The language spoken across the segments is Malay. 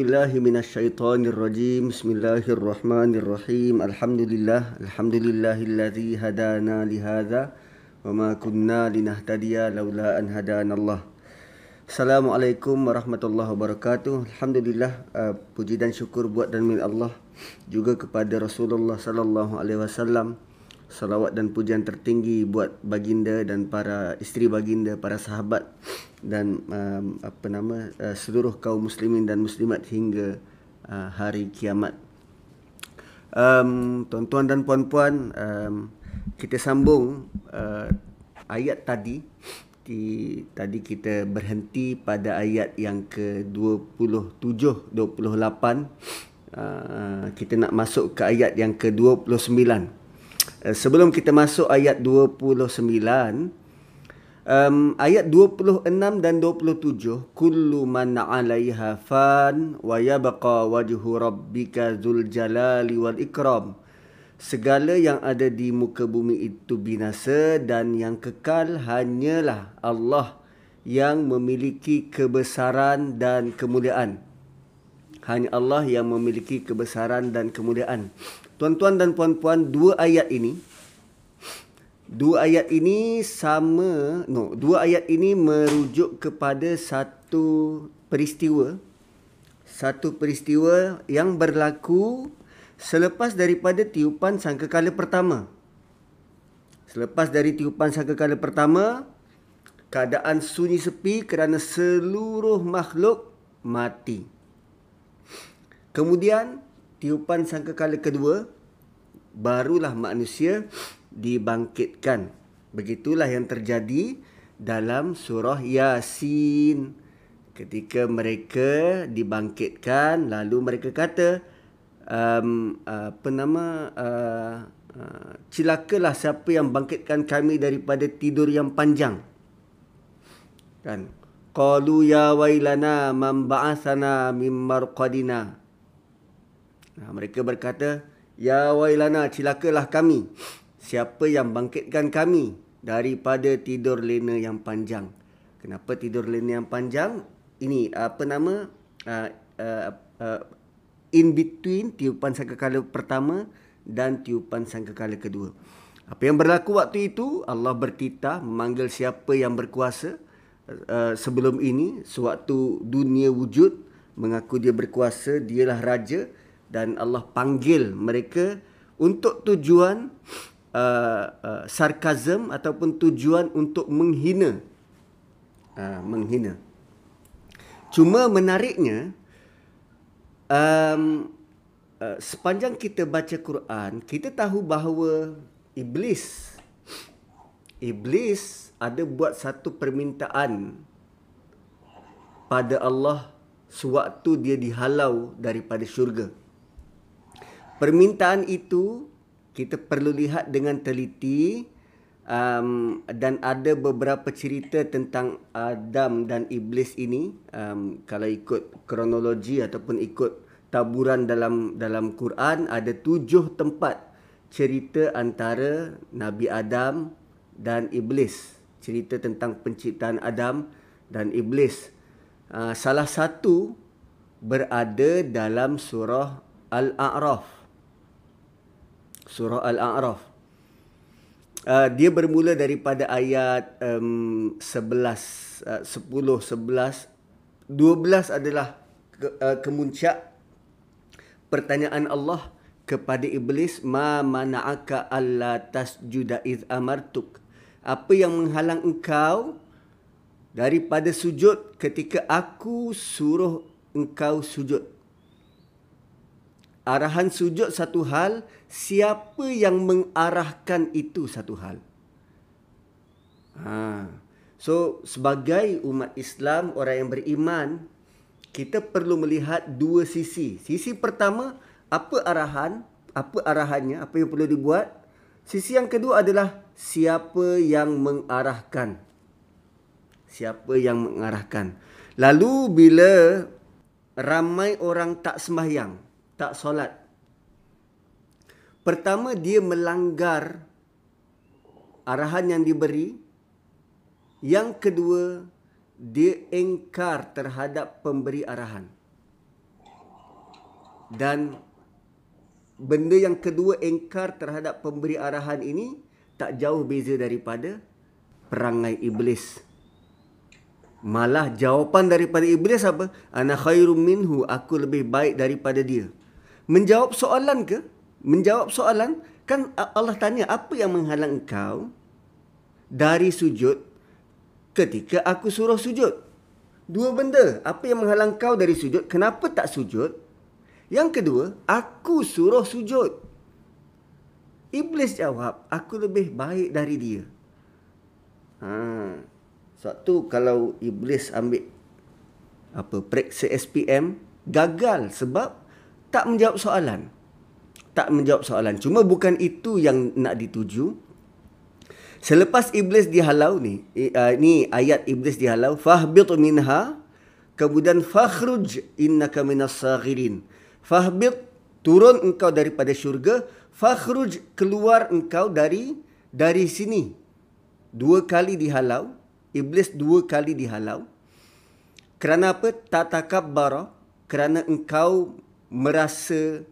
billahi minasyaitonirrajim. Bismillahirrahmanirrahim. Alhamdulillah. Alhamdulillahillazi hadana lihada. Wa ma kunna linahtadiya laula an hadanallah. Assalamualaikum warahmatullahi wabarakatuh. Alhamdulillah uh, puji dan syukur buat dan milik Allah juga kepada Rasulullah sallallahu alaihi wasallam. Salawat dan pujian tertinggi buat baginda dan para isteri baginda, para sahabat dan um, apa nama uh, seluruh kaum muslimin dan muslimat hingga uh, hari kiamat. Um, tuan-tuan dan puan-puan, um, kita sambung uh, ayat tadi. Di, tadi kita berhenti pada ayat yang ke-27 28 uh, kita nak masuk ke ayat yang ke-29 uh, sebelum kita masuk ayat 29 um, ayat 26 dan 27 kullu man 'alaiha fan wa yabqa wajhu rabbika dzul jalali wal ikram segala yang ada di muka bumi itu binasa dan yang kekal hanyalah Allah yang memiliki kebesaran dan kemuliaan. Hanya Allah yang memiliki kebesaran dan kemuliaan. Tuan-tuan dan puan-puan, dua ayat ini dua ayat ini sama, no, dua ayat ini merujuk kepada satu peristiwa satu peristiwa yang berlaku selepas daripada tiupan sangkakala pertama. Selepas dari tiupan sangkakala pertama, keadaan sunyi sepi kerana seluruh makhluk mati. Kemudian, tiupan sangkakala kedua, barulah manusia dibangkitkan. Begitulah yang terjadi dalam surah Yasin. Ketika mereka dibangkitkan, lalu mereka kata, um, apa nama uh, uh, cilakalah siapa yang bangkitkan kami daripada tidur yang panjang kan qalu ya wailana man ba'athana mim marqadina mereka berkata ya wailana cilakalah kami. Siapa yang bangkitkan kami daripada tidur lena yang panjang? Kenapa tidur lena yang panjang? Ini apa nama? Uh, uh, uh, in between tiupan sangkakala pertama dan tiupan sangkakala kedua. Apa yang berlaku waktu itu, Allah bertitah memanggil siapa yang berkuasa uh, sebelum ini, sewaktu dunia wujud, mengaku dia berkuasa, dialah raja dan Allah panggil mereka untuk tujuan uh, uh, sarkazm ataupun tujuan untuk menghina. Uh, menghina. Cuma menariknya, um, uh, sepanjang kita baca Quran, kita tahu bahawa iblis iblis ada buat satu permintaan pada Allah sewaktu dia dihalau daripada syurga. Permintaan itu kita perlu lihat dengan teliti um, dan ada beberapa cerita tentang Adam dan iblis ini. Um, kalau ikut kronologi ataupun ikut taburan dalam dalam Quran ada tujuh tempat cerita antara Nabi Adam dan iblis. Cerita tentang penciptaan Adam dan iblis. Uh, salah satu berada dalam surah Al-A'raf surah Al-A'raf. Uh, dia bermula daripada ayat um, 11 uh, 10 11 12 adalah ke, uh, kemuncak pertanyaan Allah kepada iblis ma mana'aka alla tasjuda iz amartuk? Apa yang menghalang engkau daripada sujud ketika aku suruh engkau sujud? Arahan sujud satu hal siapa yang mengarahkan itu satu hal. Ha. So sebagai umat Islam orang yang beriman kita perlu melihat dua sisi. Sisi pertama apa arahan, apa arahannya, apa yang perlu dibuat. Sisi yang kedua adalah siapa yang mengarahkan. Siapa yang mengarahkan. Lalu bila ramai orang tak sembahyang, tak solat, Pertama dia melanggar arahan yang diberi. Yang kedua dia engkar terhadap pemberi arahan. dan benda yang kedua engkar terhadap pemberi arahan ini tak jauh beza daripada perangai iblis. Malah jawapan daripada iblis apa? Ana khairum minhu, aku lebih baik daripada dia. Menjawab soalan ke? Menjawab soalan kan Allah tanya apa yang menghalang engkau dari sujud ketika aku suruh sujud? Dua benda. Apa yang menghalang kau dari sujud? Kenapa tak sujud? Yang kedua, aku suruh sujud. Iblis jawab, aku lebih baik dari dia. Ha. Sebab tu kalau iblis ambil apa periksa SPM gagal sebab tak menjawab soalan. Tak menjawab soalan. Cuma bukan itu yang nak dituju. Selepas iblis dihalau ni, uh, ni ayat iblis dihalau, fahbit minha, kemudian fakhruj innaka minas saghirin. Fahbit turun engkau daripada syurga, fakhruj keluar engkau dari dari sini. Dua kali dihalau, iblis dua kali dihalau. Kerana apa? Tatakabbara, kerana engkau merasa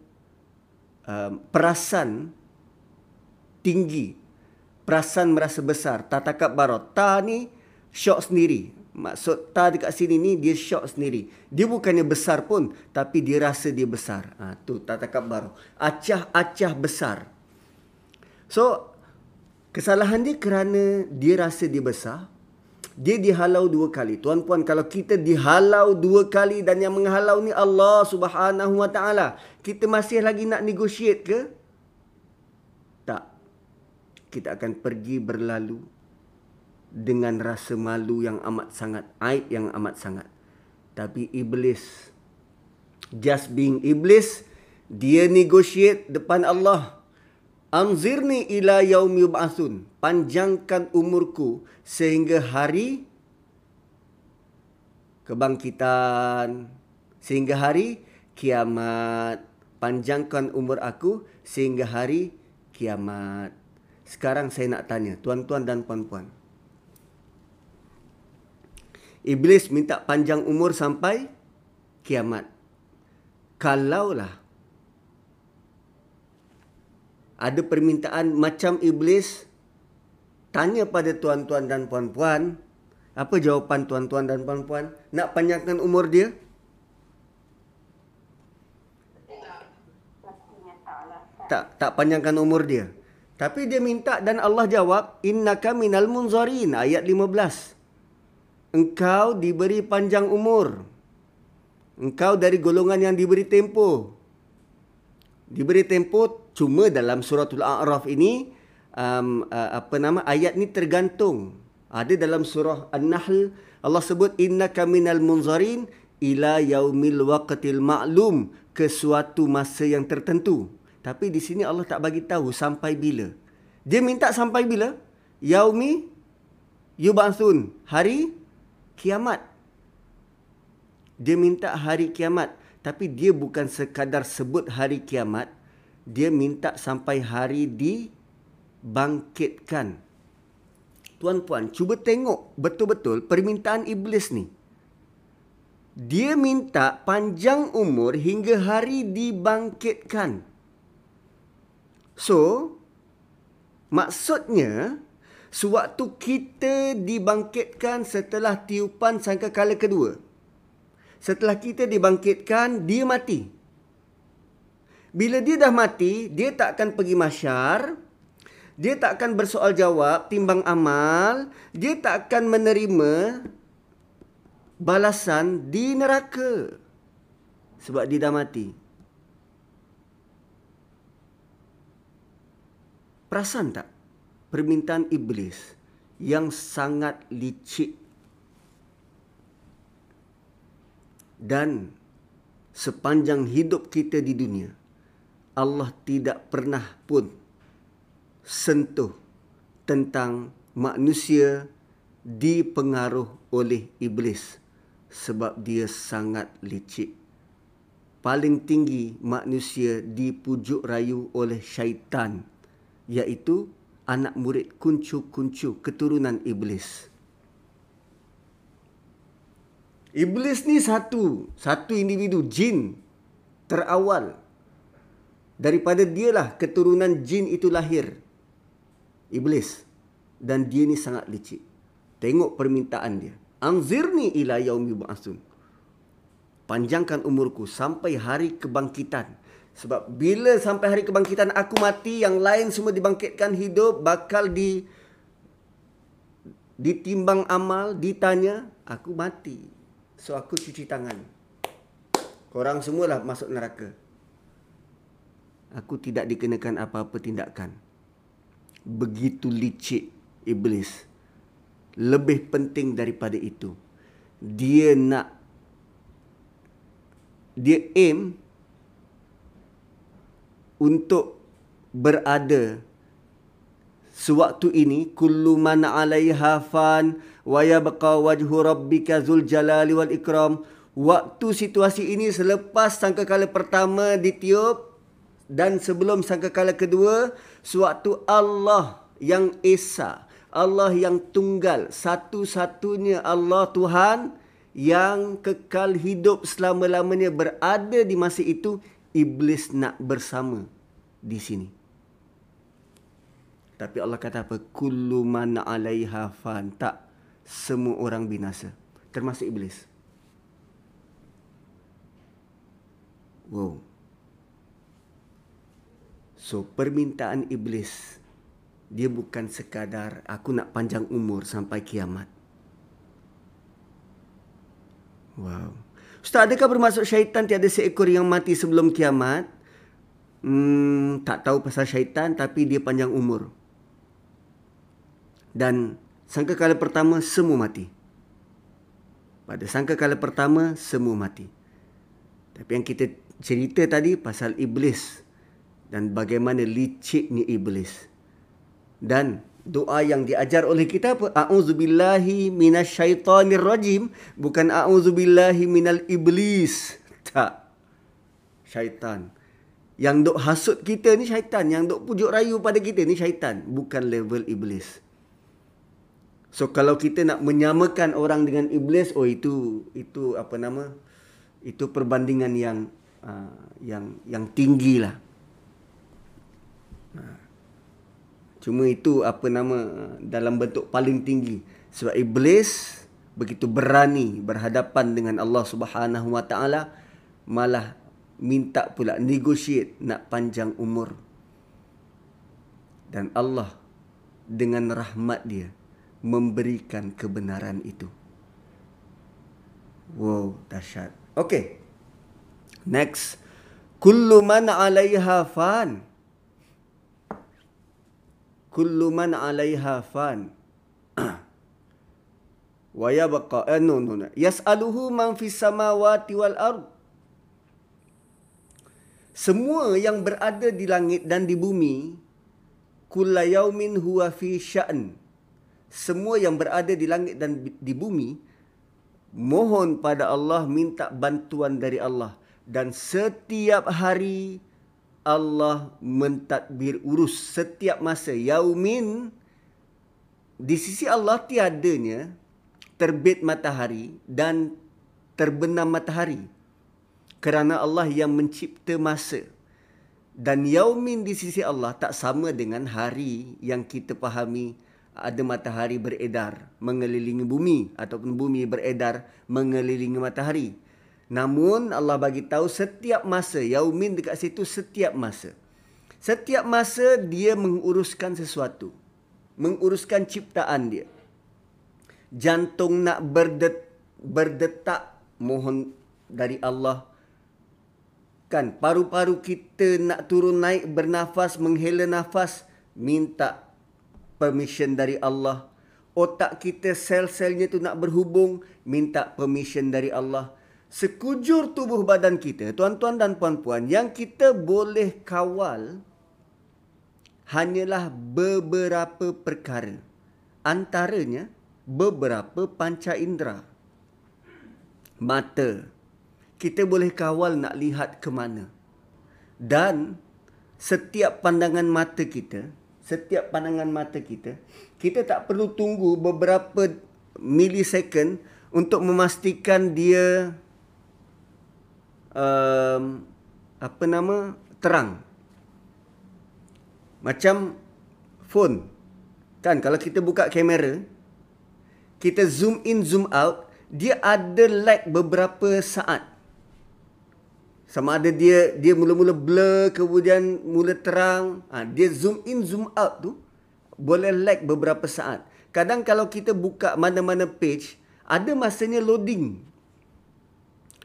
uh, perasan tinggi perasan merasa besar. Ta takap barot. Ta ni syok sendiri. Maksud ta dekat sini ni dia syok sendiri. Dia bukannya besar pun tapi dia rasa dia besar. Ha, tu ta takap barot. Acah-acah besar. So kesalahan dia kerana dia rasa dia besar. Dia dihalau dua kali. Tuan-puan kalau kita dihalau dua kali dan yang menghalau ni Allah Subhanahu Wa Taala, kita masih lagi nak negotiate ke? kita akan pergi berlalu dengan rasa malu yang amat sangat, aib yang amat sangat. Tapi iblis, just being iblis, dia negotiate depan Allah. Anzirni ila yaum yub'asun. Panjangkan umurku sehingga hari kebangkitan. Sehingga hari kiamat. Panjangkan umur aku sehingga hari kiamat. Sekarang saya nak tanya, tuan-tuan dan puan-puan. Iblis minta panjang umur sampai kiamat. Kalaulah ada permintaan macam iblis, tanya pada tuan-tuan dan puan-puan, apa jawapan tuan-tuan dan puan-puan? Nak panjangkan umur dia? Tak, tak panjangkan umur dia. Tapi dia minta dan Allah jawab, innaka minal munzarin ayat 15. Engkau diberi panjang umur. Engkau dari golongan yang diberi tempoh. Diberi tempoh cuma dalam suratul A'raf ini um, uh, apa nama ayat ni tergantung. Ada dalam surah An-Nahl Allah sebut innaka minal munzarin ila yaumil waqtil ma'lum ke suatu masa yang tertentu. Tapi di sini Allah tak bagi tahu sampai bila. Dia minta sampai bila? Yaumi yubasun. Hari kiamat. Dia minta hari kiamat. Tapi dia bukan sekadar sebut hari kiamat. Dia minta sampai hari dibangkitkan. Tuan-puan, cuba tengok betul-betul permintaan iblis ni. Dia minta panjang umur hingga hari dibangkitkan. So, maksudnya sewaktu kita dibangkitkan setelah tiupan sangkakala kedua. Setelah kita dibangkitkan, dia mati. Bila dia dah mati, dia tak akan pergi masyar. Dia tak akan bersoal jawab, timbang amal. Dia tak akan menerima balasan di neraka. Sebab dia dah mati. Perasan tak permintaan iblis yang sangat licik dan sepanjang hidup kita di dunia Allah tidak pernah pun sentuh tentang manusia dipengaruh oleh iblis sebab dia sangat licik. Paling tinggi manusia dipujuk rayu oleh syaitan iaitu anak murid kuncu-kuncu keturunan iblis. Iblis ni satu, satu individu jin terawal daripada dialah keturunan jin itu lahir iblis. Dan dia ni sangat licik. Tengok permintaan dia. Anzirni ila yaumi ba'sun panjangkan umurku sampai hari kebangkitan. Sebab bila sampai hari kebangkitan aku mati yang lain semua dibangkitkan hidup bakal di ditimbang amal ditanya aku mati. So aku cuci tangan. Korang semualah masuk neraka. Aku tidak dikenakan apa-apa tindakan. Begitu licik iblis. Lebih penting daripada itu. Dia nak dia aim untuk berada sewaktu ini kullu man 'alaiha fan wa yabqa wajhu rabbika zul jalali wal ikram waktu situasi ini selepas sangkakala pertama ditiup dan sebelum sangkakala kedua sewaktu Allah yang esa Allah yang tunggal. Satu-satunya Allah Tuhan yang kekal hidup selama-lamanya berada di masa itu iblis nak bersama di sini. Tapi Allah kata apa? Kullu man 'alaiha fan. Tak semua orang binasa termasuk iblis. Wow So permintaan iblis dia bukan sekadar aku nak panjang umur sampai kiamat. Wow. Ustaz, adakah bermaksud syaitan tiada seekor yang mati sebelum kiamat? Hmm, tak tahu pasal syaitan tapi dia panjang umur. Dan sangka kala pertama semua mati. Pada sangka kala pertama semua mati. Tapi yang kita cerita tadi pasal iblis dan bagaimana liciknya iblis. Dan doa yang diajar oleh kita apa? A'udzubillahi minasyaitonirrajim bukan a'udzubillahi minal iblis. Tak. Syaitan. Yang dok hasut kita ni syaitan, yang dok pujuk rayu pada kita ni syaitan, bukan level iblis. So kalau kita nak menyamakan orang dengan iblis, oh itu itu apa nama? Itu perbandingan yang uh, yang yang tinggilah. Cuma itu apa nama dalam bentuk paling tinggi sebab iblis begitu berani berhadapan dengan Allah Subhanahu Wa Taala malah minta pula negotiate nak panjang umur. Dan Allah dengan rahmat dia memberikan kebenaran itu. Wow, dahsyat. Okay. Next. Kullu man 'alaiha fan kullu man 'alaiha fan. Wa yabqa eh, no, no, yas'aluhu man fis samawati wal ard. Semua yang berada di langit dan di bumi kullayaumin huwa fi sya'n semua yang berada di langit dan di bumi mohon pada Allah minta bantuan dari Allah. Dan setiap hari Allah mentadbir urus setiap masa yaumin di sisi Allah tiadanya terbit matahari dan terbenam matahari. Kerana Allah yang mencipta masa. Dan yaumin di sisi Allah tak sama dengan hari yang kita fahami ada matahari beredar mengelilingi bumi ataupun bumi beredar mengelilingi matahari Namun Allah bagi tahu setiap masa yaumin dekat situ setiap masa. Setiap masa dia menguruskan sesuatu. Menguruskan ciptaan dia. Jantung nak berdet, berdetak mohon dari Allah. Kan paru-paru kita nak turun naik bernafas menghela nafas minta permission dari Allah. Otak kita sel-selnya tu nak berhubung minta permission dari Allah sekujur tubuh badan kita, tuan-tuan dan puan-puan, yang kita boleh kawal hanyalah beberapa perkara. Antaranya beberapa panca indera. Mata. Kita boleh kawal nak lihat ke mana. Dan setiap pandangan mata kita, setiap pandangan mata kita, kita tak perlu tunggu beberapa millisecond untuk memastikan dia um, apa nama terang. Macam phone. Kan kalau kita buka kamera, kita zoom in zoom out, dia ada lag beberapa saat. Sama ada dia dia mula-mula blur kemudian mula terang, ha, dia zoom in zoom out tu boleh lag beberapa saat. Kadang kalau kita buka mana-mana page, ada masanya loading.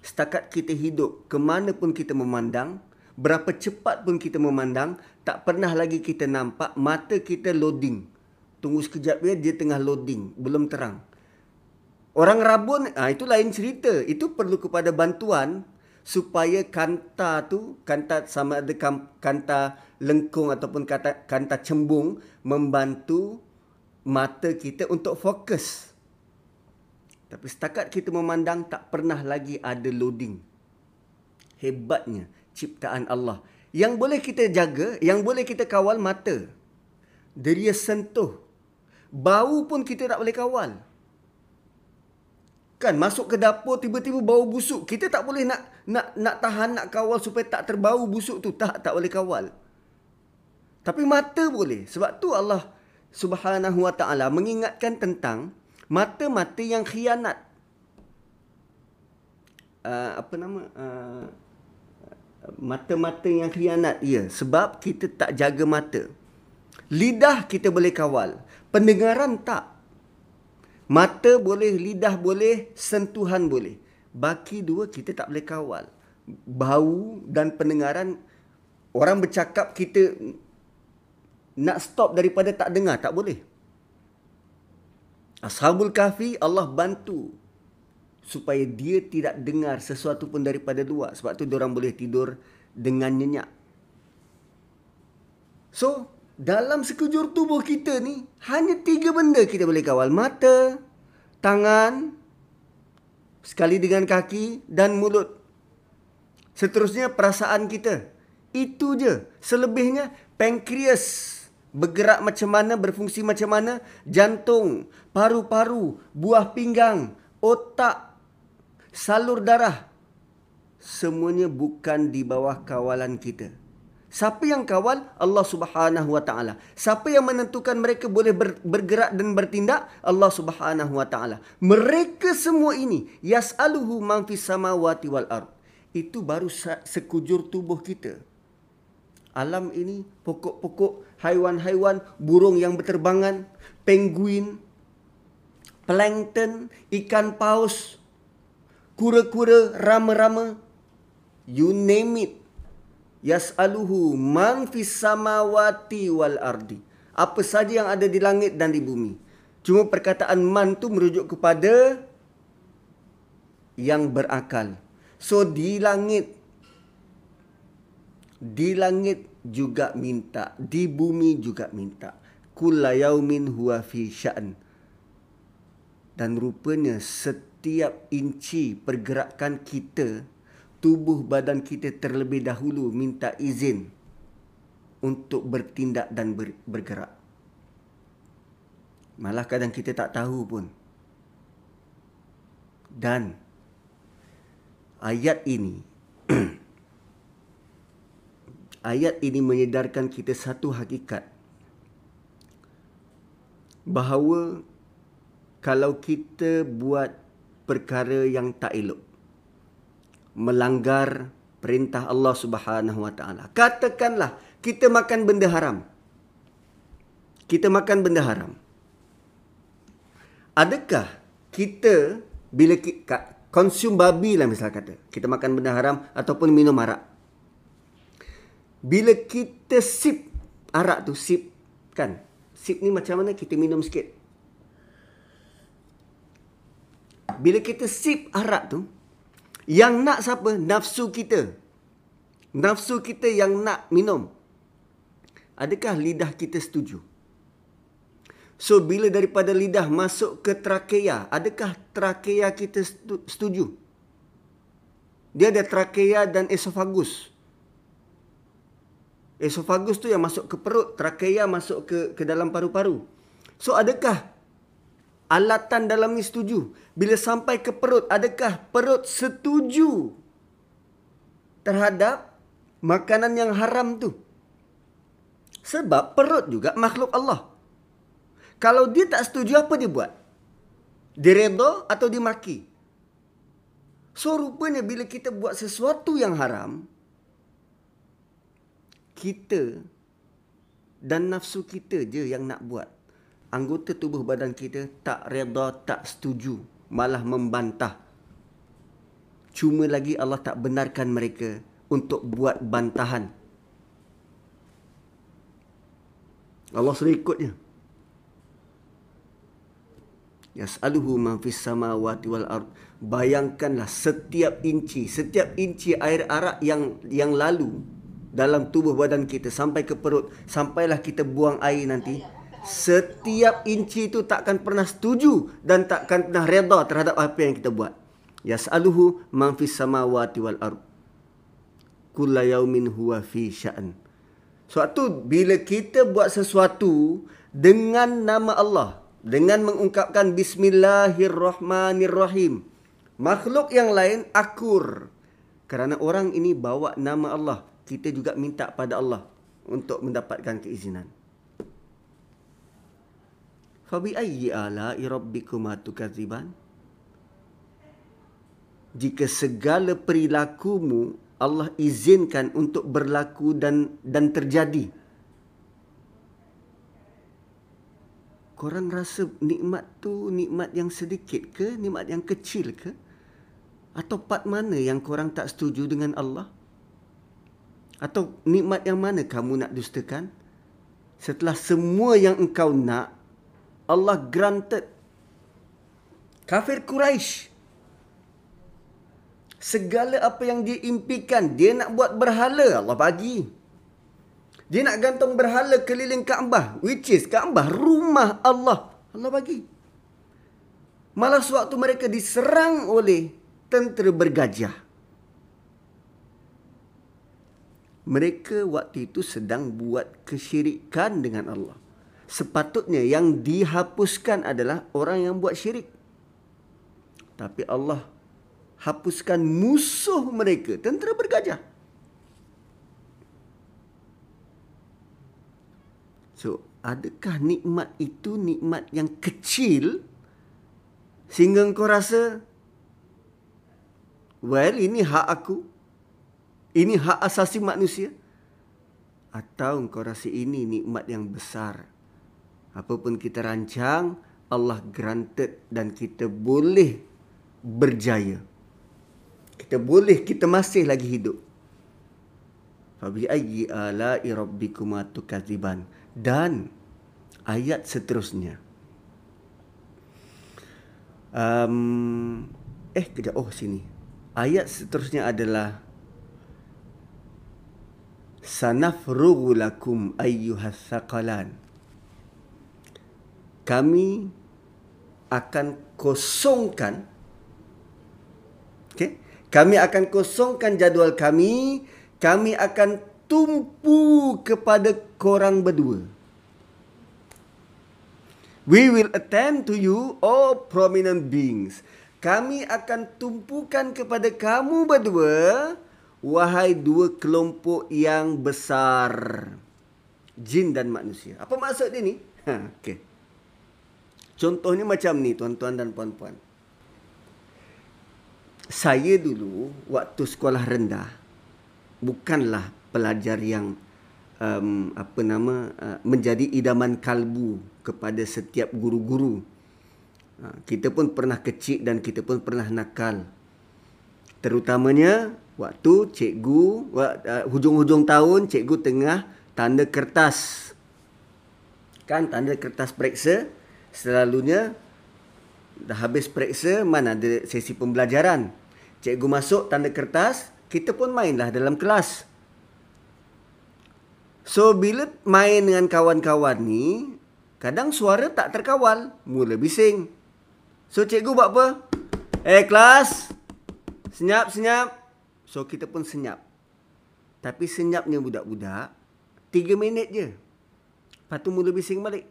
Setakat kita hidup, ke mana pun kita memandang, berapa cepat pun kita memandang, tak pernah lagi kita nampak mata kita loading. Tunggu sekejap ya, dia tengah loading, belum terang. Orang rabun, ah itu lain cerita. Itu perlu kepada bantuan supaya kanta tu, kanta sama ada kanta lengkung ataupun kata kanta cembung membantu mata kita untuk fokus. Tapi setakat kita memandang tak pernah lagi ada loading. Hebatnya ciptaan Allah. Yang boleh kita jaga, yang boleh kita kawal mata. Dia sentuh. Bau pun kita tak boleh kawal. Kan masuk ke dapur tiba-tiba bau busuk. Kita tak boleh nak nak nak tahan nak kawal supaya tak terbau busuk tu. Tak tak boleh kawal. Tapi mata boleh. Sebab tu Allah Subhanahu Wa Taala mengingatkan tentang mata-mata yang khianat. Uh, apa nama? Uh, mata-mata yang khianat. Ya, sebab kita tak jaga mata. Lidah kita boleh kawal. Pendengaran tak. Mata boleh, lidah boleh, sentuhan boleh. Baki dua kita tak boleh kawal. Bau dan pendengaran orang bercakap kita nak stop daripada tak dengar tak boleh. Ashabul Kahfi Allah bantu supaya dia tidak dengar sesuatu pun daripada luar. Sebab tu orang boleh tidur dengan nyenyak. So, dalam sekujur tubuh kita ni, hanya tiga benda kita boleh kawal. Mata, tangan, sekali dengan kaki dan mulut. Seterusnya perasaan kita. Itu je. Selebihnya, pankreas bergerak macam mana, berfungsi macam mana, jantung, paru-paru, buah pinggang, otak, salur darah. Semuanya bukan di bawah kawalan kita. Siapa yang kawal? Allah Subhanahu Wa Taala. Siapa yang menentukan mereka boleh bergerak dan bertindak? Allah Subhanahu Wa Taala. Mereka semua ini yas'aluhu man fis samawati wal ard. Itu baru sekujur tubuh kita alam ini pokok-pokok haiwan-haiwan burung yang berterbangan penguin plankton ikan paus kura-kura rama-rama you name it. Yas'aluhu man fis samawati wal ardi. Apa saja yang ada di langit dan di bumi. Cuma perkataan man tu merujuk kepada yang berakal. So di langit. Di langit juga minta, di bumi juga minta. Kulla yaumin huwa fi sya'n. Dan rupanya setiap inci pergerakan kita, tubuh badan kita terlebih dahulu minta izin untuk bertindak dan ber, bergerak. Malah kadang kita tak tahu pun. Dan ayat ini ayat ini menyedarkan kita satu hakikat. Bahawa kalau kita buat perkara yang tak elok melanggar perintah Allah Subhanahu Wa Taala katakanlah kita makan benda haram. Kita makan benda haram. Adakah kita bila kita konsum babi lah misal kata kita makan benda haram ataupun minum arak bila kita sip arak tu sip kan? Sip ni macam mana? Kita minum sikit. Bila kita sip arak tu yang nak siapa? Nafsu kita. Nafsu kita yang nak minum. Adakah lidah kita setuju? So bila daripada lidah masuk ke trakea adakah trakea kita setuju? Dia ada trakea dan esofagus Esophagus tu yang masuk ke perut, trakea masuk ke ke dalam paru-paru. So adakah alatan dalam ni setuju? Bila sampai ke perut, adakah perut setuju terhadap makanan yang haram tu. Sebab perut juga makhluk Allah. Kalau dia tak setuju apa dia buat? Direda atau dimaki? So rupanya bila kita buat sesuatu yang haram, kita dan nafsu kita je yang nak buat. Anggota tubuh badan kita tak reda, tak setuju, malah membantah. Cuma lagi Allah tak benarkan mereka untuk buat bantahan. Allah suruh ikut je. Yas'aluhu man fis samawati wal ard. Bayangkanlah setiap inci, setiap inci air arak yang yang lalu dalam tubuh badan kita sampai ke perut, sampailah kita buang air nanti. Setiap inci itu takkan pernah setuju dan takkan pernah reda terhadap apa yang kita buat. Yas'aluhu man fis samawati wal ard kulla yaumin huwa fi sya'n. Suatu bila kita buat sesuatu dengan nama Allah, dengan mengungkapkan bismillahirrahmanirrahim, makhluk yang lain akur. Kerana orang ini bawa nama Allah, kita juga minta pada Allah untuk mendapatkan keizinan. Fabi ayyi ala'i rabbikuma tukadziban? Jika segala perilakumu Allah izinkan untuk berlaku dan dan terjadi. Korang rasa nikmat tu nikmat yang sedikit ke, nikmat yang kecil ke? Atau part mana yang korang tak setuju dengan Allah? Atau nikmat yang mana kamu nak dustakan? Setelah semua yang engkau nak, Allah granted. Kafir Quraisy segala apa yang dia impikan, dia nak buat berhala, Allah bagi. Dia nak gantung berhala keliling Kaabah, which is Kaabah, rumah Allah, Allah bagi. Malah sewaktu mereka diserang oleh tentera bergajah. Mereka waktu itu sedang buat kesyirikan dengan Allah. Sepatutnya yang dihapuskan adalah orang yang buat syirik. Tapi Allah hapuskan musuh mereka, tentera bergajah. So, adakah nikmat itu nikmat yang kecil sehingga kau rasa well ini hak aku ini hak asasi manusia. Atau kau rasa ini nikmat yang besar? Apapun kita rancang Allah granted dan kita boleh berjaya. Kita boleh kita masih lagi hidup. Fabi ayyi ala'i rabbikuma tukadziban. Dan ayat seterusnya. Um, eh kejap oh sini. Ayat seterusnya adalah sanafrughu lakum ayyuhas saqalan kami akan kosongkan okey kami akan kosongkan jadual kami. Kami akan tumpu kepada korang berdua. We will attend to you, all prominent beings. Kami akan tumpukan kepada kamu berdua, wahai dua kelompok yang besar. Jin dan manusia. Apa maksud dia ni? Ha, okay. Contohnya macam ni, tuan-tuan dan puan-puan saya dulu waktu sekolah rendah bukanlah pelajar yang um, apa nama uh, menjadi idaman kalbu kepada setiap guru-guru. Uh, kita pun pernah kecil dan kita pun pernah nakal. Terutamanya waktu cikgu uh, hujung-hujung tahun cikgu tengah tanda kertas. Kan tanda kertas periksa selalunya dah habis periksa mana ada sesi pembelajaran. Cikgu masuk tanda kertas kita pun mainlah dalam kelas. So bila main dengan kawan-kawan ni kadang suara tak terkawal mula bising. So cikgu buat apa? Eh kelas! Senyap senyap so kita pun senyap tapi senyapnya budak-budak 3 minit je lepas tu mula bising balik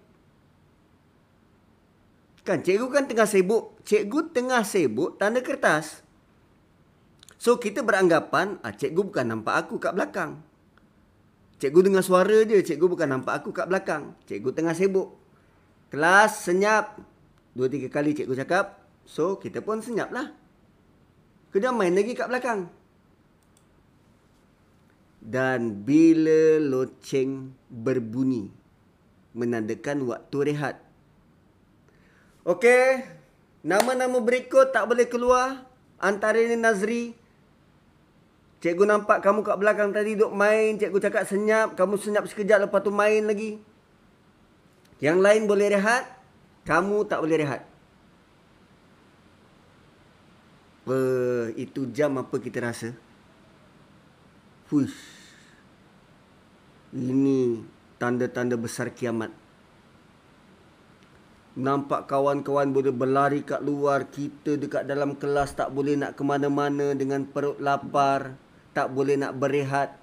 Kan cikgu kan tengah sibuk. Cikgu tengah sibuk tanda kertas. So kita beranggapan, ah, cikgu bukan nampak aku kat belakang. Cikgu dengar suara je, cikgu bukan nampak aku kat belakang. Cikgu tengah sibuk. Kelas senyap. Dua tiga kali cikgu cakap, so kita pun senyap lah. Main lagi kat belakang. Dan bila loceng berbunyi, menandakan waktu rehat. Okey, nama-nama berikut tak boleh keluar. Antara ini Nazri, Cikgu nampak kamu kat belakang tadi duduk main. Cikgu cakap senyap. Kamu senyap sekejap lepas tu main lagi. Yang lain boleh rehat. Kamu tak boleh rehat. Apa itu jam apa kita rasa? Fush. Ini tanda-tanda besar kiamat. Nampak kawan-kawan boleh berlari kat luar. Kita dekat dalam kelas tak boleh nak ke mana-mana dengan perut lapar tak boleh nak berehat.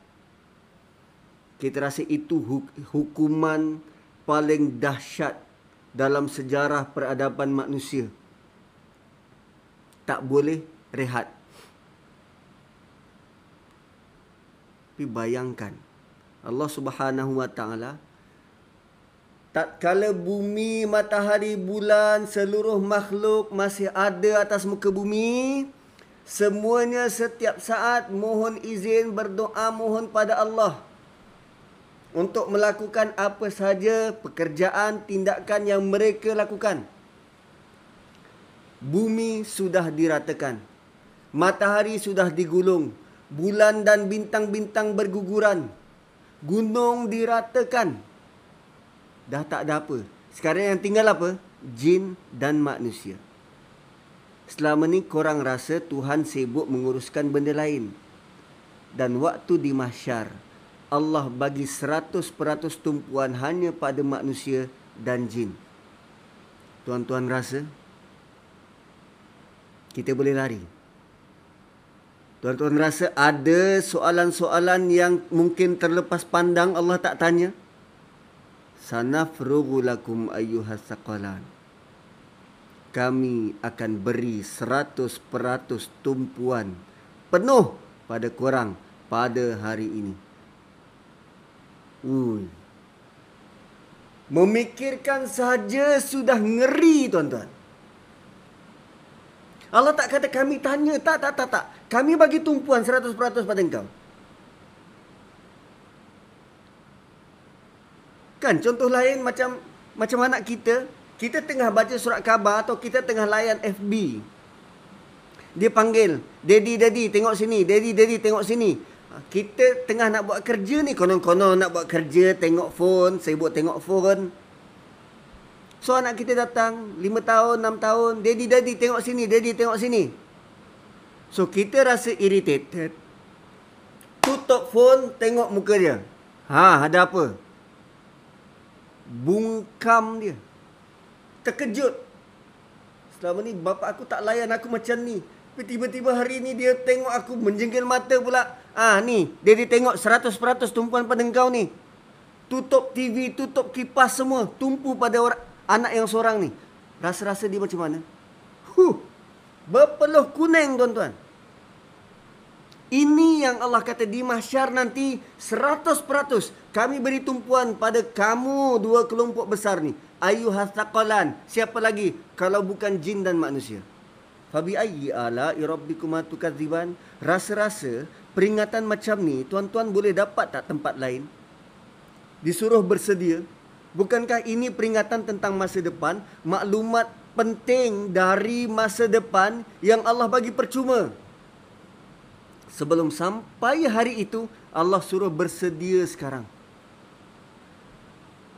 Kita rasa itu hukuman paling dahsyat dalam sejarah peradaban manusia. Tak boleh rehat. Tapi bayangkan Allah Subhanahu Wa Taala tatkala bumi, matahari, bulan, seluruh makhluk masih ada atas muka bumi, Semuanya setiap saat mohon izin berdoa mohon pada Allah untuk melakukan apa sahaja pekerjaan tindakan yang mereka lakukan. Bumi sudah diratakan. Matahari sudah digulung. Bulan dan bintang-bintang berguguran. Gunung diratakan. Dah tak ada apa. Sekarang yang tinggal apa? Jin dan manusia. Selama ni korang rasa Tuhan sibuk menguruskan benda lain. Dan waktu di mahsyar, Allah bagi seratus peratus tumpuan hanya pada manusia dan jin. Tuan-tuan rasa kita boleh lari. Tuan-tuan rasa ada soalan-soalan yang mungkin terlepas pandang Allah tak tanya? Sanafrugu lakum ayyuhas saqalan kami akan beri seratus peratus tumpuan penuh pada korang pada hari ini. Ui. Memikirkan saja sudah ngeri tuan-tuan. Allah tak kata kami tanya. Tak, tak, tak, tak. Kami bagi tumpuan seratus peratus pada engkau. Kan contoh lain macam macam anak kita kita tengah baca surat khabar atau kita tengah layan FB. Dia panggil, "Daddy, daddy, tengok sini. Daddy, daddy, tengok sini." Ha, kita tengah nak buat kerja ni, konon-konon nak buat kerja, tengok phone, sibuk tengok phone. So anak kita datang, 5 tahun, 6 tahun, "Daddy, daddy, tengok sini. Daddy, tengok sini." So kita rasa irritated. Tutup phone, tengok muka dia. Ha, ada apa? Bungkam dia terkejut. Selama ni bapa aku tak layan aku macam ni. Tapi tiba-tiba hari ni dia tengok aku menjenggil mata pula. Ah ni, dia dia tengok 100% tumpuan pada engkau ni. Tutup TV, tutup kipas semua, tumpu pada orang anak yang seorang ni. Rasa-rasa dia macam mana? Huh. Berpeluh kuning tuan-tuan. Ini yang Allah kata di mahsyar nanti 100% kami beri tumpuan pada kamu dua kelompok besar ni. Ayuhas taqalan siapa lagi? Kalau bukan jin dan manusia. Fabi ayyi ala rabbikum tukadziban. Rasa-rasa peringatan macam ni tuan-tuan boleh dapat tak tempat lain? Disuruh bersedia. Bukankah ini peringatan tentang masa depan? Maklumat penting dari masa depan yang Allah bagi percuma. Sebelum sampai hari itu Allah suruh bersedia sekarang.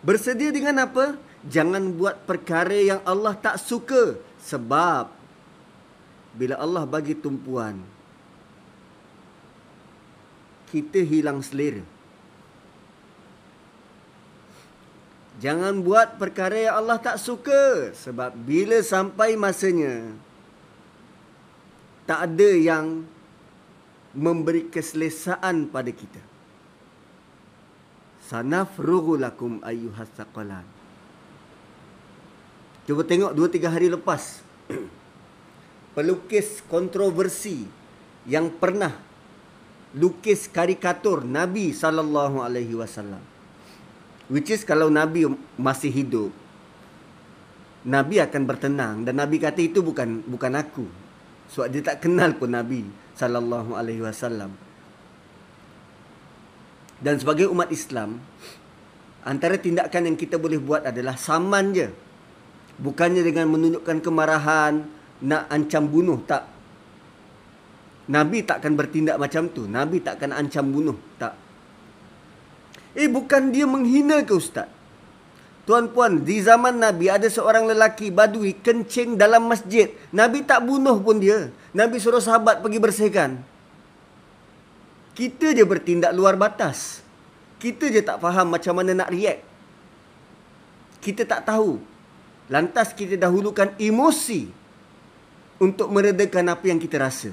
Bersedia dengan apa? Jangan buat perkara yang Allah tak suka. Sebab bila Allah bagi tumpuan kita hilang selera jangan buat perkara yang Allah tak suka. Sebab bila sampai masanya tak ada yang memberi keselesaan pada kita. Sanafrughu lakum ayyuhas saqalan Cuba tengok 2-3 hari lepas. Pelukis kontroversi yang pernah lukis karikatur Nabi sallallahu alaihi wasallam. Which is kalau Nabi masih hidup Nabi akan bertenang dan Nabi kata itu bukan bukan aku. Sebab dia tak kenal pun Nabi sallallahu alaihi wasallam. Dan sebagai umat Islam, antara tindakan yang kita boleh buat adalah saman je. Bukannya dengan menunjukkan kemarahan, nak ancam bunuh tak. Nabi takkan bertindak macam tu. Nabi takkan ancam bunuh tak. Eh bukan dia menghina ke ustaz? Tuan-puan, di zaman Nabi ada seorang lelaki badui kencing dalam masjid. Nabi tak bunuh pun dia. Nabi suruh sahabat pergi bersihkan. Kita je bertindak luar batas. Kita je tak faham macam mana nak react. Kita tak tahu. Lantas kita dahulukan emosi untuk meredakan apa yang kita rasa.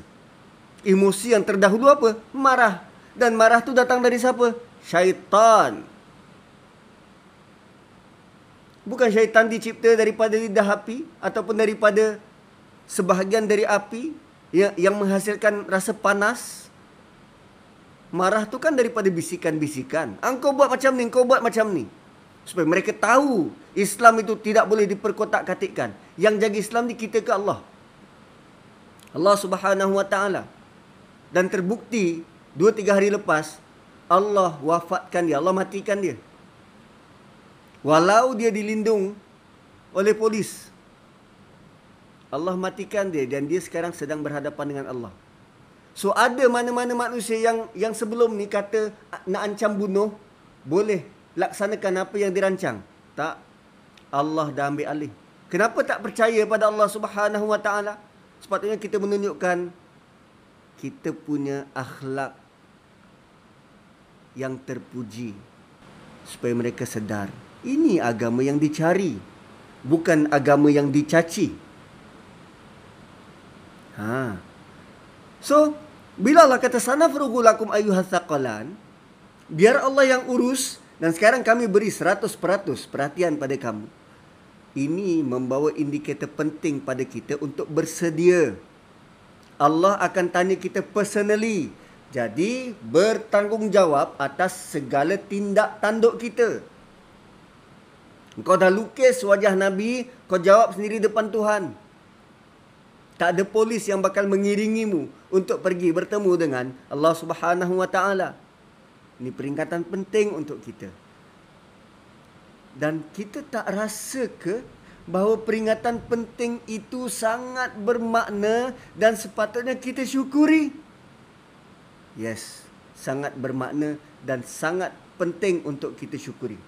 Emosi yang terdahulu apa? Marah. Dan marah tu datang dari siapa? Syaitan. Bukan syaitan dicipta daripada lidah api ataupun daripada sebahagian dari api yang, yang menghasilkan rasa panas. Marah tu kan daripada bisikan-bisikan. Engkau buat macam ni, engkau buat macam ni. Supaya mereka tahu Islam itu tidak boleh diperkotak-katikkan. Yang jaga Islam ni kita ke Allah. Allah Subhanahu Wa Taala. Dan terbukti dua tiga hari lepas Allah wafatkan dia, Allah matikan dia. Walau dia dilindung oleh polis. Allah matikan dia dan dia sekarang sedang berhadapan dengan Allah. So ada mana-mana manusia yang yang sebelum ni kata nak ancam bunuh, boleh laksanakan apa yang dirancang. Tak. Allah dah ambil alih. Kenapa tak percaya pada Allah Subhanahu Wa Taala? Sepatutnya kita menunjukkan kita punya akhlak yang terpuji supaya mereka sedar. Ini agama yang dicari bukan agama yang dicaci. Ha. So bila Allah kata sanafrugu lakum ayyuhas saqalan biar Allah yang urus dan sekarang kami beri 100% perhatian pada kamu. Ini membawa indikator penting pada kita untuk bersedia. Allah akan tanya kita personally. Jadi bertanggungjawab atas segala tindak tanduk kita. Kau dah lukis wajah Nabi, kau jawab sendiri depan Tuhan. Tak ada polis yang bakal mengiringimu untuk pergi bertemu dengan Allah Subhanahu Wa Taala. Ini peringatan penting untuk kita. Dan kita tak rasa ke bahawa peringatan penting itu sangat bermakna dan sepatutnya kita syukuri. Yes, sangat bermakna dan sangat penting untuk kita syukuri.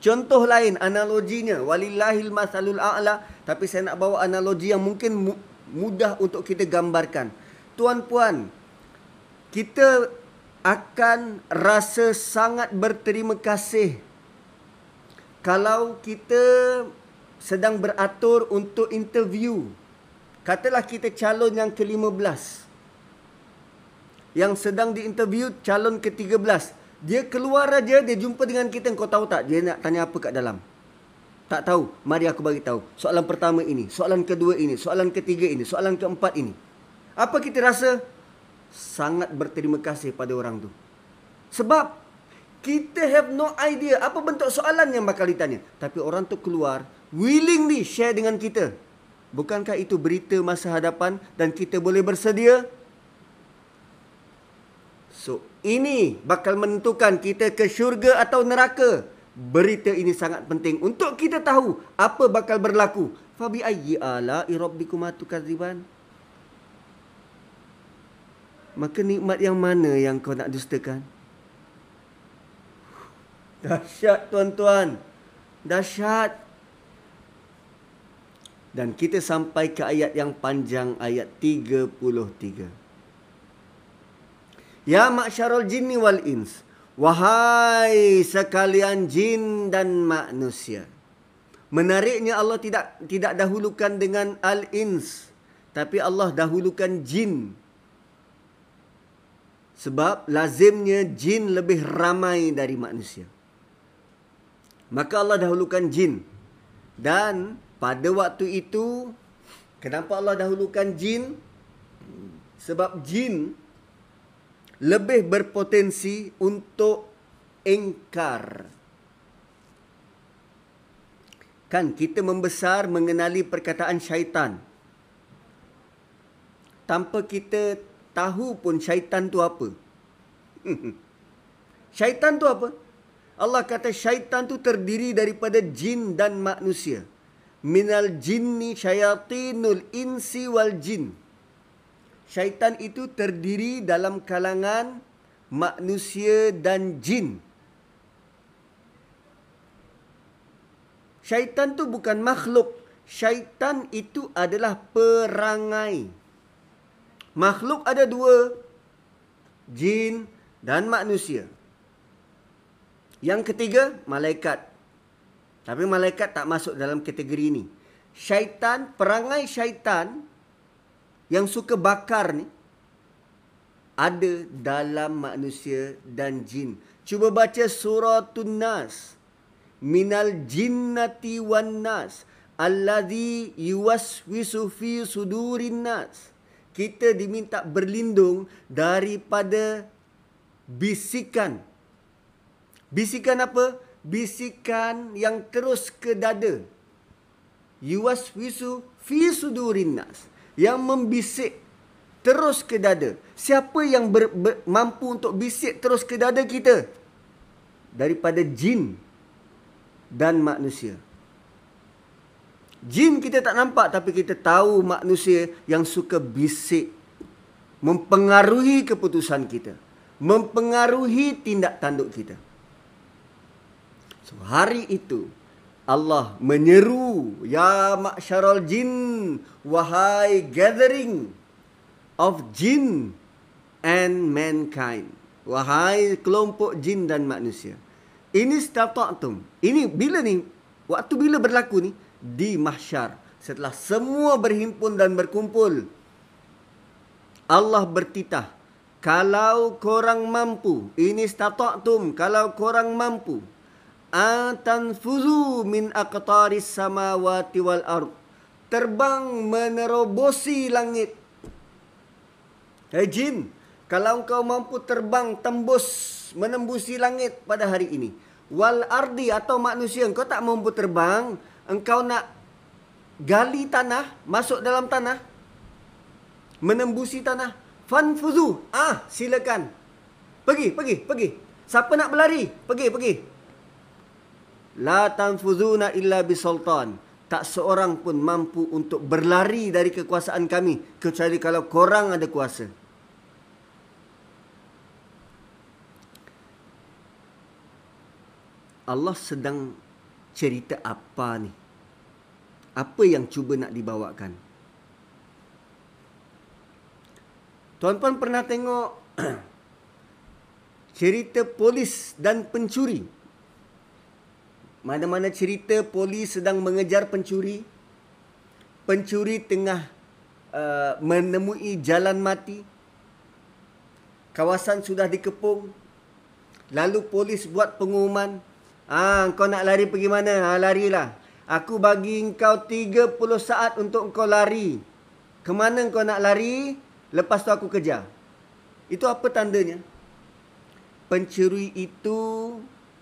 Contoh lain analoginya walillahil masalul a'la tapi saya nak bawa analogi yang mungkin mudah untuk kita gambarkan. Tuan-puan, kita akan rasa sangat berterima kasih kalau kita sedang beratur untuk interview. Katalah kita calon yang ke-15. Yang sedang diinterview calon ke-13. Dia keluar aja dia jumpa dengan kita kau tahu tak dia nak tanya apa kat dalam? Tak tahu. Mari aku bagi tahu. Soalan pertama ini, soalan kedua ini, soalan ketiga ini, soalan keempat ini. Apa kita rasa? Sangat berterima kasih pada orang tu. Sebab kita have no idea apa bentuk soalan yang bakal ditanya. Tapi orang tu keluar willingly share dengan kita. Bukankah itu berita masa hadapan dan kita boleh bersedia? So, ini bakal menentukan kita ke syurga atau neraka. Berita ini sangat penting untuk kita tahu apa bakal berlaku. Fabi ayyi ala rabbikum atukadziban? Maka nikmat yang mana yang kau nak dustakan? Dahsyat tuan-tuan. Dahsyat. Dan kita sampai ke ayat yang panjang ayat 33. Ya ma'syarul jinni wal ins. Wahai sekalian jin dan manusia. Menariknya Allah tidak tidak dahulukan dengan al-ins. Tapi Allah dahulukan jin. Sebab lazimnya jin lebih ramai dari manusia. Maka Allah dahulukan jin. Dan pada waktu itu kenapa Allah dahulukan jin Sebab jin lebih berpotensi untuk engkar. Kan kita membesar mengenali perkataan syaitan. Tanpa kita tahu pun syaitan tu apa. syaitan tu apa? Allah kata syaitan tu terdiri daripada jin dan manusia. Minal jinni syayatinul insi wal jin. Syaitan itu terdiri dalam kalangan manusia dan jin. Syaitan tu bukan makhluk. Syaitan itu adalah perangai. Makhluk ada dua. Jin dan manusia. Yang ketiga, malaikat. Tapi malaikat tak masuk dalam kategori ini. Syaitan, perangai syaitan yang suka bakar ni ada dalam manusia dan jin. Cuba baca surah Tunas minal jinnati wan nas. Alladhi yuwaswisu fi sudurin nas. Kita diminta berlindung daripada bisikan. Bisikan apa? Bisikan yang terus ke dada. Yuwaswisu fi sudurin nas yang membisik terus ke dada siapa yang ber, ber, mampu untuk bisik terus ke dada kita daripada jin dan manusia. Jin kita tak nampak tapi kita tahu manusia yang suka bisik mempengaruhi keputusan kita, mempengaruhi tindak tanduk kita. So hari itu Allah menyeru ya masyarul jin wahai gathering of jin and mankind wahai kelompok jin dan manusia ini stata'tum. Ini bila ni? Waktu bila berlaku ni? Di mahsyar. Setelah semua berhimpun dan berkumpul. Allah bertitah. Kalau korang mampu. Ini stata'tum. Kalau korang mampu. Atanfuzu min aqtaris samawati wal ard. Terbang menerobosi langit. Hei jin. Kalau kau mampu terbang tembus menembusi langit pada hari ini. Wal ardi atau manusia engkau tak mampu terbang, engkau nak gali tanah, masuk dalam tanah, menembusi tanah. Fanfuzu. Ah, silakan. Pergi, pergi, pergi. Siapa nak berlari? Pergi, pergi. La tanfuzuna illa bisultan. Tak seorang pun mampu untuk berlari dari kekuasaan kami kecuali kalau korang ada kuasa. Allah sedang cerita apa ni? Apa yang cuba nak dibawakan? Tuan-tuan pernah tengok cerita polis dan pencuri? Mana-mana cerita polis sedang mengejar pencuri? Pencuri tengah uh, menemui jalan mati. Kawasan sudah dikepung. Lalu polis buat pengumuman Ah, kau nak lari pergi mana? Ha, larilah. Aku bagi kau 30 saat untuk kau lari. Kemana kau nak lari? Lepas tu aku kejar. Itu apa tandanya? Pencuri itu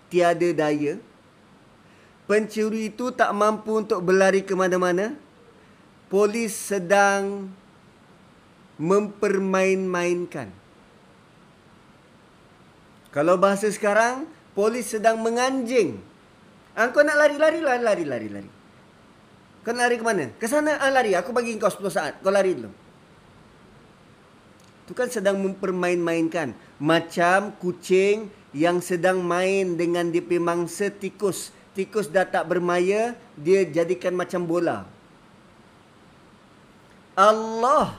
tiada daya. Pencuri itu tak mampu untuk berlari ke mana-mana. Polis sedang mempermain-mainkan. Kalau bahasa sekarang, Polis sedang menganjing. Ah, kau nak lari, lari, lari, lari, lari, lari. Kau nak lari ke mana? Ke sana, ah, lari. Aku bagi kau 10 saat. Kau lari dulu. Itu kan sedang mempermain-mainkan. Macam kucing yang sedang main dengan DP mangsa tikus. Tikus dah tak bermaya, dia jadikan macam bola. Allah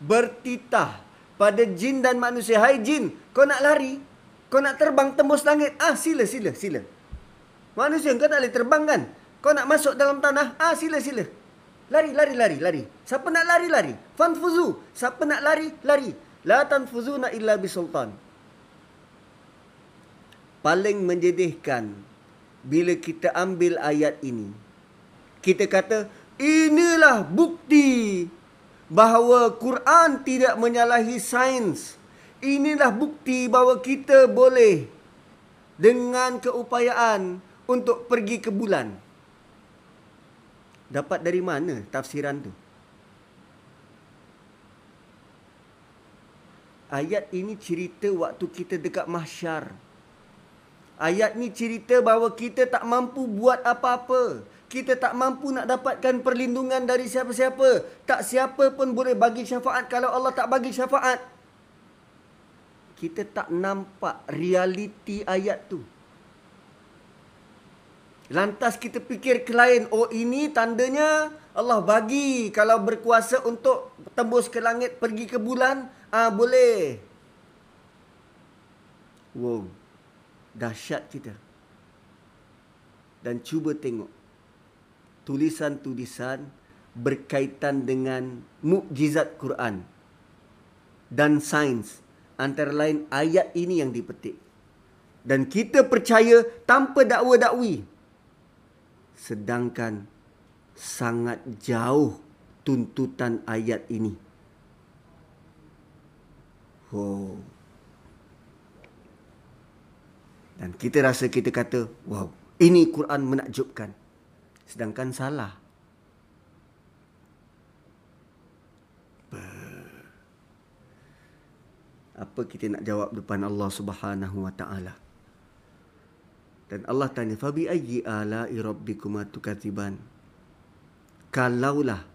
bertitah pada jin dan manusia. Hai jin, kau nak lari? Kau nak terbang tembus langit? Ah, sila, sila, sila. Manusia kau tak boleh terbang kan? Kau nak masuk dalam tanah? Ah, sila, sila. Lari, lari, lari, lari. Siapa nak lari, lari. Fanfuzu. Siapa nak lari, lari. La tanfuzu na illa bisultan. Paling menjedihkan bila kita ambil ayat ini. Kita kata, inilah bukti bahawa Quran tidak menyalahi sains. Inilah bukti bahawa kita boleh dengan keupayaan untuk pergi ke bulan. Dapat dari mana tafsiran tu? Ayat ini cerita waktu kita dekat mahsyar. Ayat ni cerita bahawa kita tak mampu buat apa-apa. Kita tak mampu nak dapatkan perlindungan dari siapa-siapa. Tak siapa pun boleh bagi syafaat kalau Allah tak bagi syafaat. Kita tak nampak realiti ayat tu. Lantas kita fikir lain, oh ini tandanya Allah bagi kalau berkuasa untuk tembus ke langit pergi ke bulan, ah boleh. Wow dahsyat kita. Dan cuba tengok tulisan-tulisan berkaitan dengan mukjizat Quran dan sains antara lain ayat ini yang dipetik. Dan kita percaya tanpa dakwa-dakwi. Sedangkan sangat jauh tuntutan ayat ini. Oh. Dan kita rasa kita kata, wow, ini Quran menakjubkan. Sedangkan salah. Apa kita nak jawab depan Allah Subhanahu wa taala? Dan Allah tanya, "Fabi ayyi ala'i rabbikuma tukadziban?" Kalaulah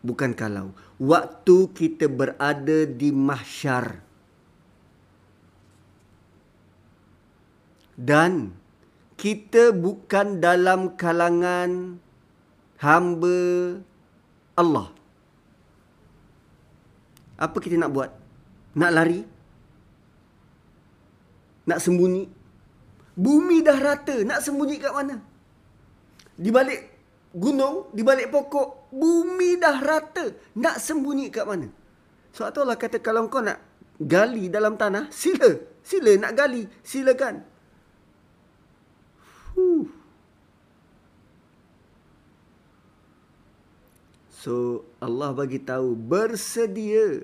bukan kalau, waktu kita berada di mahsyar, dan kita bukan dalam kalangan hamba Allah. Apa kita nak buat? Nak lari? Nak sembunyi? Bumi dah rata, nak sembunyi kat mana? Di balik gunung, di balik pokok, bumi dah rata, nak sembunyi kat mana? Sebab tu Allah kata kalau kau nak gali dalam tanah, sila. Sila nak gali, silakan. So Allah bagi tahu bersedia.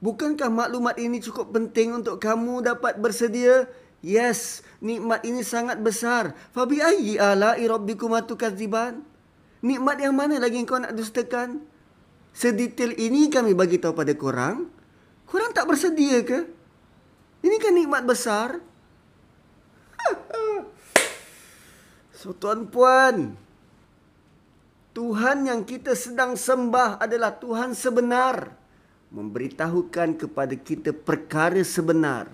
Bukankah maklumat ini cukup penting untuk kamu dapat bersedia? Yes, nikmat ini sangat besar. Fabi ayyi ala rabbikum atukadziban? Nikmat yang mana lagi kau nak dustakan? Sedetail ini kami bagi tahu pada korang. Korang tak bersedia ke? Ini kan nikmat besar. So tuan puan, Tuhan yang kita sedang sembah adalah Tuhan sebenar. Memberitahukan kepada kita perkara sebenar.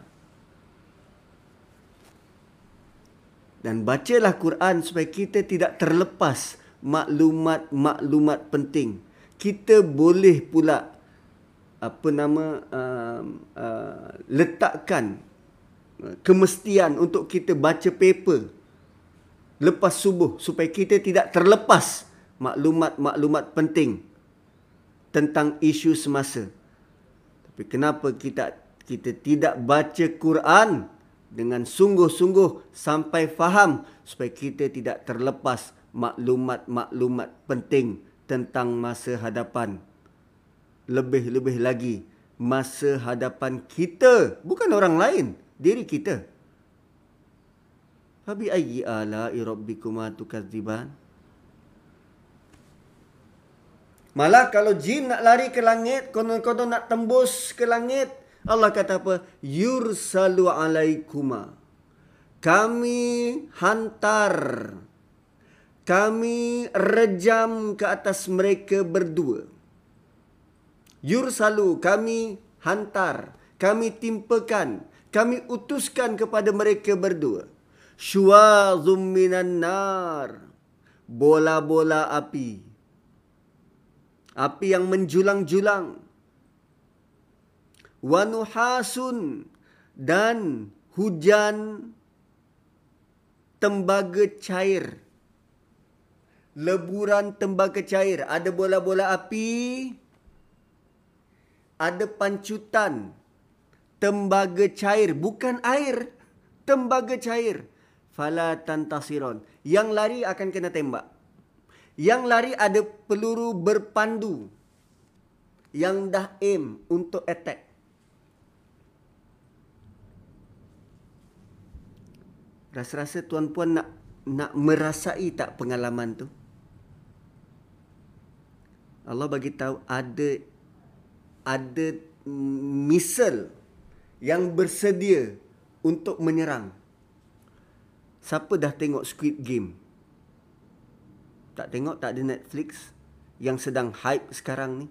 Dan bacalah Quran supaya kita tidak terlepas maklumat-maklumat penting. Kita boleh pula apa nama uh, uh, letakkan kemestian untuk kita baca paper lepas subuh supaya kita tidak terlepas maklumat-maklumat penting tentang isu semasa. Tapi kenapa kita kita tidak baca Quran dengan sungguh-sungguh sampai faham supaya kita tidak terlepas maklumat-maklumat penting tentang masa hadapan. Lebih-lebih lagi masa hadapan kita, bukan orang lain, diri kita. Fabi ayyi ala rabbikuma tukadziban? Malah kalau jin nak lari ke langit, konon-konon nak tembus ke langit, Allah kata apa? Yursalu alaikuma. Kami hantar. Kami rejam ke atas mereka berdua. Yursalu, kami hantar. Kami timpakan. Kami utuskan kepada mereka berdua. Syuazum minan nar. Bola-bola api api yang menjulang-julang. Wanuhasun dan hujan tembaga cair. Leburan tembaga cair. Ada bola-bola api ada pancutan tembaga cair. Bukan air tembaga cair. Fala tantasiron yang lari akan kena tembak yang lari ada peluru berpandu. yang dah aim untuk attack. Rasa-rasa tuan-puan nak nak merasai tak pengalaman tu? Allah bagi tahu ada ada misal yang bersedia untuk menyerang. Siapa dah tengok Squid Game? Tak tengok tak ada Netflix yang sedang hype sekarang ni.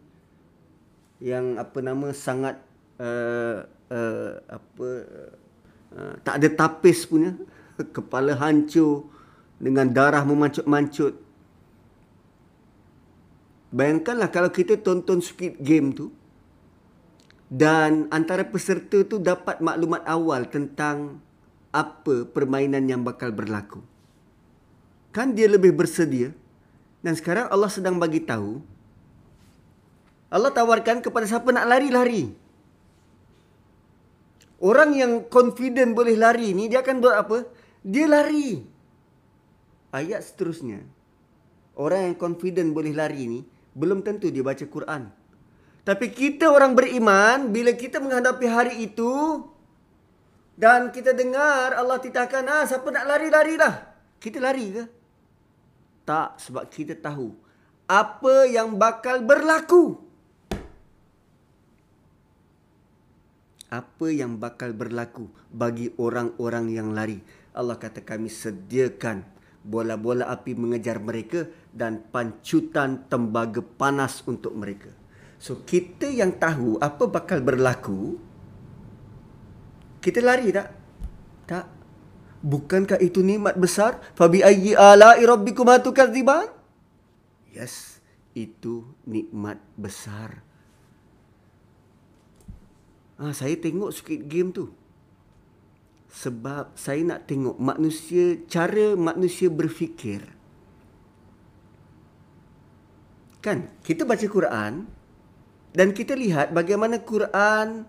Yang apa nama sangat uh, uh, apa uh, tak ada tapis punya kepala hancur dengan darah memancut-mancut. Bayangkanlah kalau kita tonton Squid Game tu dan antara peserta tu dapat maklumat awal tentang apa permainan yang bakal berlaku. Kan dia lebih bersedia. Dan sekarang Allah sedang bagi tahu Allah tawarkan kepada siapa nak lari-lari. Orang yang confident boleh lari ni dia akan buat apa? Dia lari. Ayat seterusnya. Orang yang confident boleh lari ni belum tentu dia baca Quran. Tapi kita orang beriman bila kita menghadapi hari itu dan kita dengar Allah titahkan ah siapa nak lari-larilah. Kita lari ke? Tak sebab kita tahu apa yang bakal berlaku. Apa yang bakal berlaku bagi orang-orang yang lari. Allah kata kami sediakan bola-bola api mengejar mereka dan pancutan tembaga panas untuk mereka. So kita yang tahu apa bakal berlaku kita lari tak? Tak. Bukankah itu nikmat besar? Fabi ayyi ala'i rabbikum atukadziban? Yes, itu nikmat besar. Ah, saya tengok Squid Game tu. Sebab saya nak tengok manusia cara manusia berfikir. Kan, kita baca Quran, dan kita lihat bagaimana Quran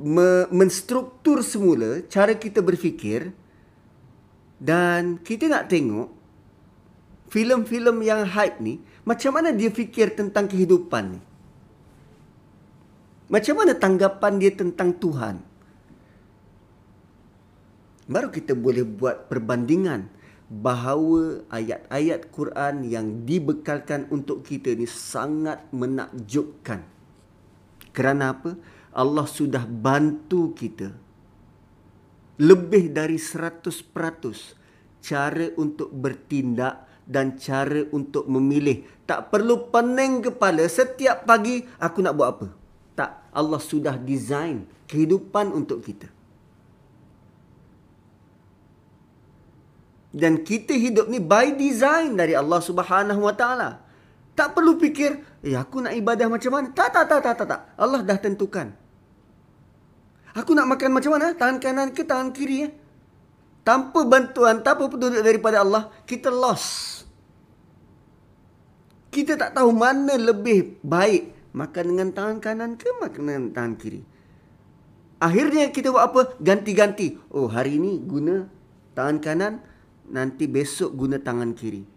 me- menstruktur semula cara kita berfikir dan kita nak tengok filem-filem yang hype ni macam mana dia fikir tentang kehidupan ni. Macam mana tanggapan dia tentang Tuhan. Baru kita boleh buat perbandingan bahawa ayat-ayat Quran yang dibekalkan untuk kita ni sangat menakjubkan. Kerana apa? Allah sudah bantu kita lebih dari 100% cara untuk bertindak dan cara untuk memilih. Tak perlu pening kepala setiap pagi aku nak buat apa. Tak, Allah sudah design kehidupan untuk kita. Dan kita hidup ni by design dari Allah Subhanahu Wa Taala. Tak perlu fikir, eh aku nak ibadah macam mana? Tak, tak, tak, tak, tak, tak. Allah dah tentukan. Aku nak makan macam mana? Tangan kanan ke tangan kiri? Eh? Tanpa bantuan, tanpa petunjuk daripada Allah, kita lost. Kita tak tahu mana lebih baik makan dengan tangan kanan ke makan dengan tangan kiri. Akhirnya kita buat apa? Ganti-ganti. Oh, hari ini guna tangan kanan, nanti besok guna tangan kiri.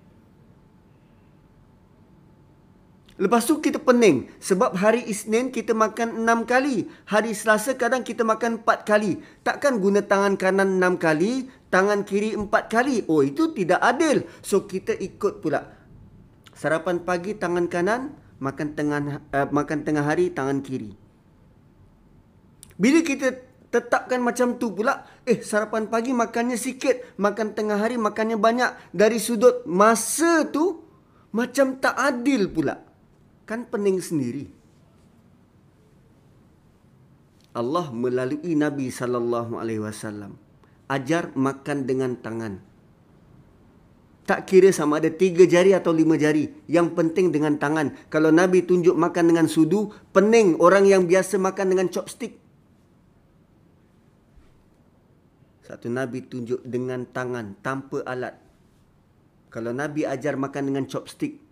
Lepas tu kita pening. Sebab hari Isnin kita makan enam kali. Hari Selasa kadang kita makan empat kali. Takkan guna tangan kanan enam kali, tangan kiri empat kali. Oh itu tidak adil. So kita ikut pula. Sarapan pagi tangan kanan, makan tengah uh, makan tengah hari tangan kiri. Bila kita tetapkan macam tu pula, eh sarapan pagi makannya sikit, makan tengah hari makannya banyak. Dari sudut masa tu, macam tak adil pula kan pening sendiri. Allah melalui Nabi sallallahu alaihi wasallam ajar makan dengan tangan. Tak kira sama ada tiga jari atau lima jari. Yang penting dengan tangan. Kalau Nabi tunjuk makan dengan sudu, pening orang yang biasa makan dengan chopstick. Satu Nabi tunjuk dengan tangan tanpa alat. Kalau Nabi ajar makan dengan chopstick,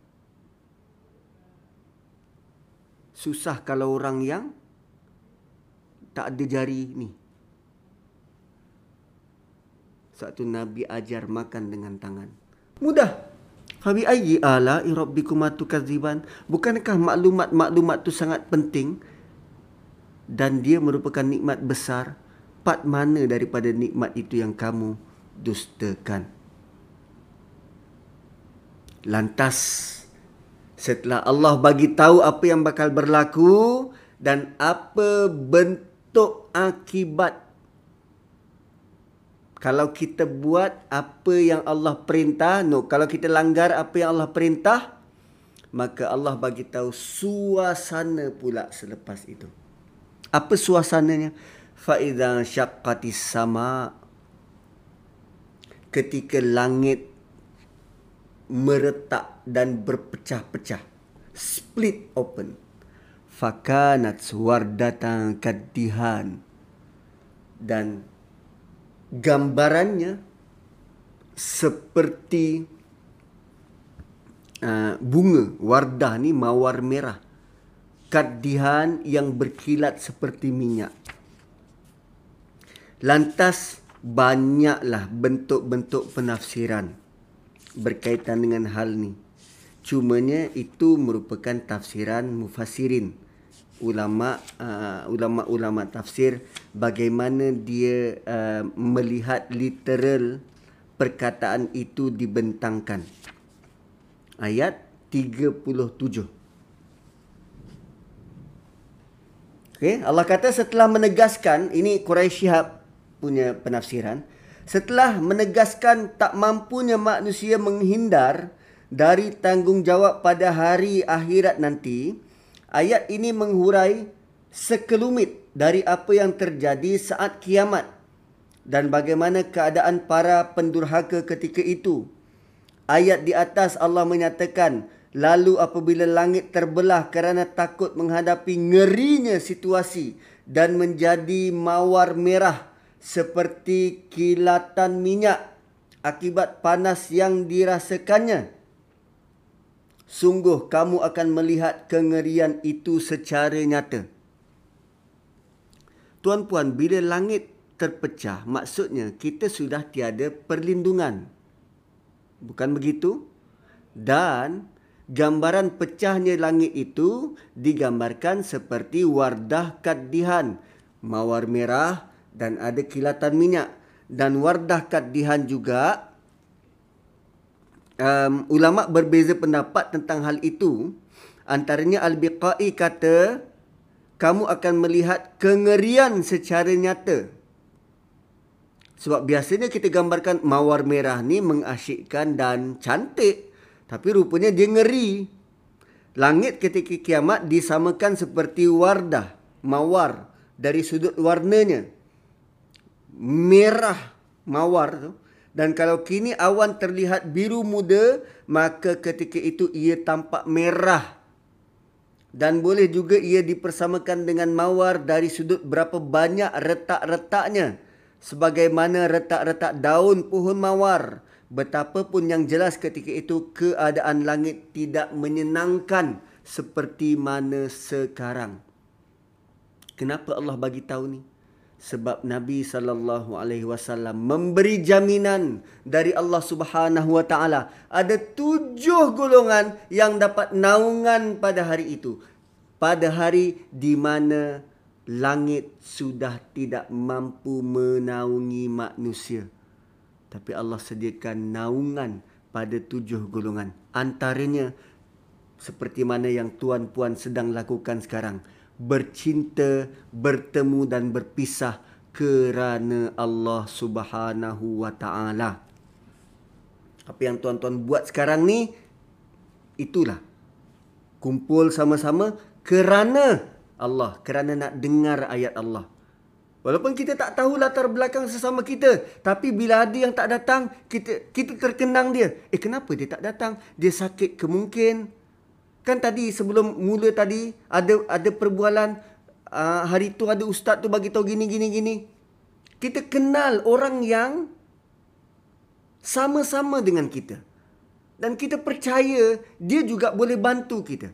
susah kalau orang yang tak ada jari ni. Satu Nabi ajar makan dengan tangan. Mudah. Fabi ayyi ala rabbikum tukadziban? Bukankah maklumat-maklumat tu sangat penting dan dia merupakan nikmat besar? Part mana daripada nikmat itu yang kamu dustakan? Lantas setelah Allah bagi tahu apa yang bakal berlaku dan apa bentuk akibat kalau kita buat apa yang Allah perintah, no, kalau kita langgar apa yang Allah perintah, maka Allah bagi tahu suasana pula selepas itu. Apa suasananya? Fa idza syaqqatis sama ketika langit meretak dan berpecah-pecah. Split open. Fakanat suwardatan kadihan dan gambarannya seperti uh, bunga wardah ni mawar merah. Kadihan yang berkilat seperti minyak. Lantas banyaklah bentuk-bentuk penafsiran berkaitan dengan hal ni cumanya itu merupakan tafsiran mufassirin ulama uh, ulama-ulama tafsir bagaimana dia uh, melihat literal perkataan itu dibentangkan. Ayat 37. Okay, Allah kata setelah menegaskan ini Quraisy Shihab punya penafsiran, setelah menegaskan tak mampunya manusia menghindar dari tanggungjawab pada hari akhirat nanti, ayat ini menghurai sekelumit dari apa yang terjadi saat kiamat dan bagaimana keadaan para pendurhaka ketika itu. Ayat di atas Allah menyatakan, lalu apabila langit terbelah kerana takut menghadapi ngerinya situasi dan menjadi mawar merah seperti kilatan minyak akibat panas yang dirasakannya, sungguh kamu akan melihat kengerian itu secara nyata. Tuan-puan, bila langit terpecah, maksudnya kita sudah tiada perlindungan. Bukan begitu? Dan gambaran pecahnya langit itu digambarkan seperti wardah kadihan, mawar merah dan ada kilatan minyak. Dan wardah kadihan juga um, ulama berbeza pendapat tentang hal itu. Antaranya Al-Biqai kata kamu akan melihat kengerian secara nyata. Sebab biasanya kita gambarkan mawar merah ni mengasyikkan dan cantik. Tapi rupanya dia ngeri. Langit ketika kiamat disamakan seperti wardah, mawar dari sudut warnanya. Merah mawar tu. Dan kalau kini awan terlihat biru muda, maka ketika itu ia tampak merah. Dan boleh juga ia dipersamakan dengan mawar dari sudut berapa banyak retak-retaknya. Sebagaimana retak-retak daun pohon mawar. Betapapun yang jelas ketika itu keadaan langit tidak menyenangkan seperti mana sekarang. Kenapa Allah bagi tahu ni? Sebab Nabi sallallahu alaihi wasallam memberi jaminan dari Allah Subhanahu wa taala. Ada tujuh golongan yang dapat naungan pada hari itu. Pada hari di mana langit sudah tidak mampu menaungi manusia. Tapi Allah sediakan naungan pada tujuh golongan. Antaranya seperti mana yang tuan-puan sedang lakukan sekarang bercinta, bertemu dan berpisah kerana Allah Subhanahu wa taala. Apa yang tuan-tuan buat sekarang ni itulah kumpul sama-sama kerana Allah, kerana nak dengar ayat Allah. Walaupun kita tak tahu latar belakang sesama kita, tapi bila ada yang tak datang, kita kita terkenang dia. Eh kenapa dia tak datang? Dia sakit ke mungkin? Kan tadi sebelum mula tadi ada ada perbualan uh, hari tu ada ustaz tu bagi tahu gini gini gini. Kita kenal orang yang sama-sama dengan kita. Dan kita percaya dia juga boleh bantu kita.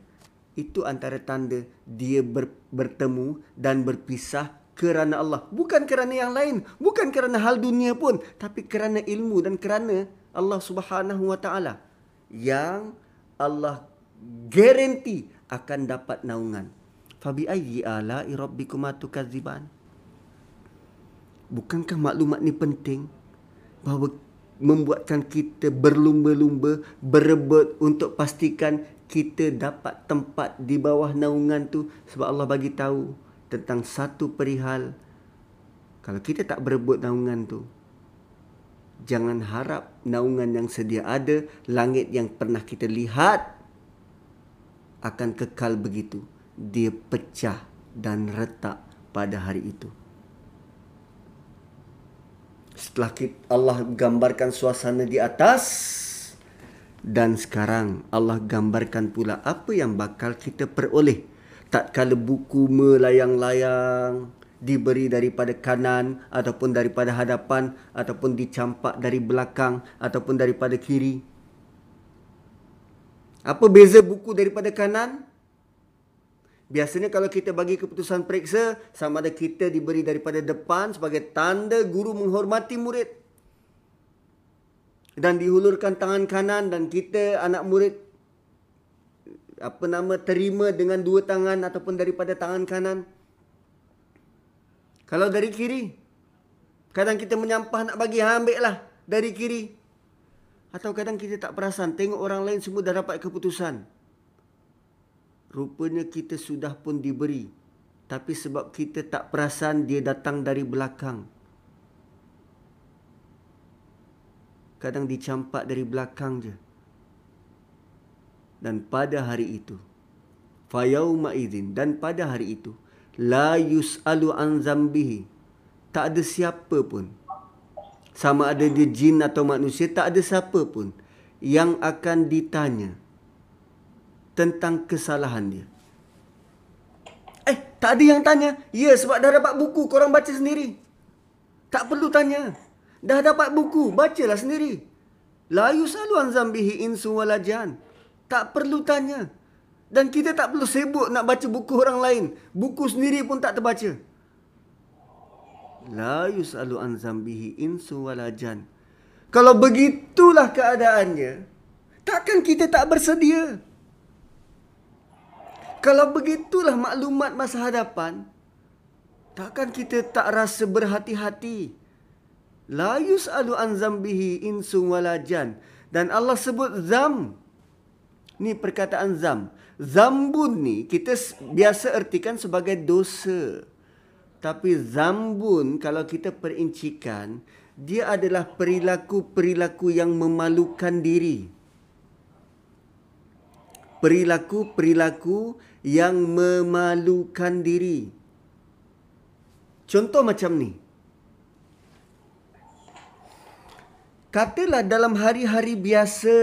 Itu antara tanda dia ber, bertemu dan berpisah kerana Allah. Bukan kerana yang lain. Bukan kerana hal dunia pun. Tapi kerana ilmu dan kerana Allah subhanahu wa ta'ala. yang Allah garanti akan dapat naungan. Fabi ayyi ala'i rabbikuma tukadziban? Bukankah maklumat ni penting bahawa membuatkan kita berlumba-lumba berebut untuk pastikan kita dapat tempat di bawah naungan tu sebab Allah bagi tahu tentang satu perihal kalau kita tak berebut naungan tu jangan harap naungan yang sedia ada langit yang pernah kita lihat akan kekal begitu dia pecah dan retak pada hari itu setelah Allah gambarkan suasana di atas dan sekarang Allah gambarkan pula apa yang bakal kita peroleh. Tak kala buku melayang-layang diberi daripada kanan ataupun daripada hadapan ataupun dicampak dari belakang ataupun daripada kiri. Apa beza buku daripada kanan? Biasanya kalau kita bagi keputusan periksa sama ada kita diberi daripada depan sebagai tanda guru menghormati murid. Dan dihulurkan tangan kanan dan kita anak murid apa nama terima dengan dua tangan ataupun daripada tangan kanan. Kalau dari kiri kadang kita menyampah nak bagi ha, ambil lah dari kiri atau kadang kita tak perasan tengok orang lain semua dah dapat keputusan rupanya kita sudah pun diberi tapi sebab kita tak perasan dia datang dari belakang kadang dicampak dari belakang je. Dan pada hari itu, fayauma idzin dan pada hari itu, la yusalu an zambihi. Tak ada siapa pun sama ada dia jin atau manusia tak ada siapa pun yang akan ditanya tentang kesalahan dia. Eh, tak ada yang tanya. Ya, sebab dah dapat buku, korang baca sendiri. Tak perlu tanya. Dah dapat buku, bacalah sendiri. La yusalu an zambihi insu walajan. Tak perlu tanya. Dan kita tak perlu sibuk nak baca buku orang lain. Buku sendiri pun tak terbaca. La yusalu an zambihi insu walajan. Kalau begitulah keadaannya, takkan kita tak bersedia? Kalau begitulah maklumat masa hadapan, takkan kita tak rasa berhati-hati? La yus'alu an zambihi insun walajan. Dan Allah sebut zam. Ni perkataan zam. Zambun ni kita biasa ertikan sebagai dosa. Tapi zambun kalau kita perincikan, dia adalah perilaku-perilaku yang memalukan diri. Perilaku-perilaku yang memalukan diri. Contoh macam ni. Katalah dalam hari-hari biasa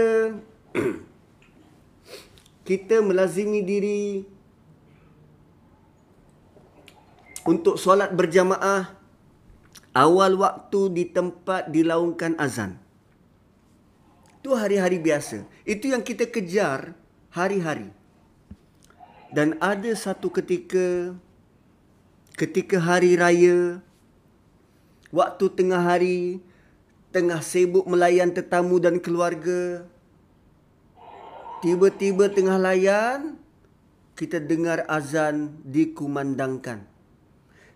kita melazimi diri untuk solat berjamaah awal waktu di tempat dilaungkan azan. Itu hari-hari biasa. Itu yang kita kejar hari-hari. Dan ada satu ketika ketika hari raya waktu tengah hari tengah sibuk melayan tetamu dan keluarga. Tiba-tiba tengah layan, kita dengar azan dikumandangkan.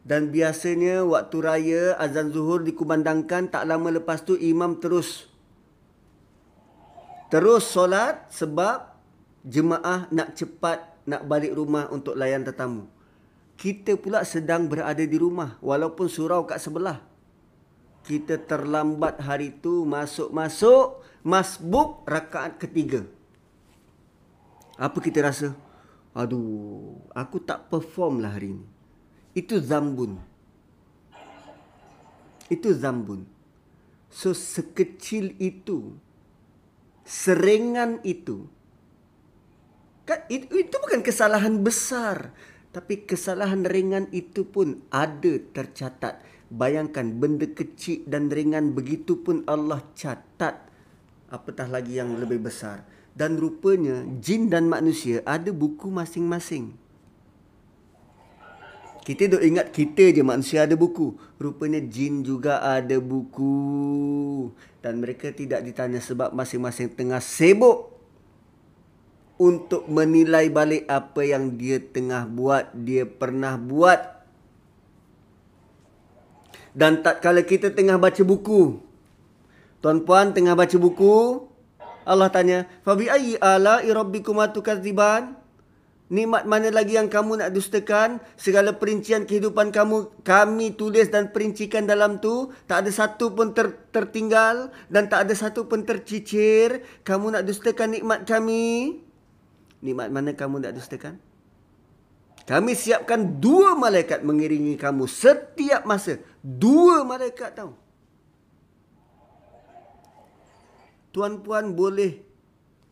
Dan biasanya waktu raya azan zuhur dikumandangkan, tak lama lepas tu imam terus terus solat sebab jemaah nak cepat nak balik rumah untuk layan tetamu. Kita pula sedang berada di rumah walaupun surau kat sebelah kita terlambat hari tu masuk-masuk masbuk rakaat ketiga. Apa kita rasa? Aduh, aku tak perform lah hari ni. Itu zambun. Itu zambun. So sekecil itu, serengan itu, kan itu, itu bukan kesalahan besar. Tapi kesalahan ringan itu pun ada tercatat Bayangkan benda kecil dan ringan begitu pun Allah catat. Apatah lagi yang lebih besar. Dan rupanya jin dan manusia ada buku masing-masing. Kita duk ingat kita je manusia ada buku. Rupanya jin juga ada buku. Dan mereka tidak ditanya sebab masing-masing tengah sibuk untuk menilai balik apa yang dia tengah buat, dia pernah buat. Dan tak kala kita tengah baca buku, tuan-puan tengah baca buku, Allah tanya, "Fabi ayyi ala rabbikum atukadziban?" Nikmat mana lagi yang kamu nak dustakan? Segala perincian kehidupan kamu kami tulis dan perincikan dalam tu. Tak ada satu pun ter, tertinggal dan tak ada satu pun tercicir. Kamu nak dustakan nikmat kami? Nikmat mana kamu nak dustakan? Kami siapkan dua malaikat mengiringi kamu setiap masa. Dua malaikat tahu. Tuan-puan boleh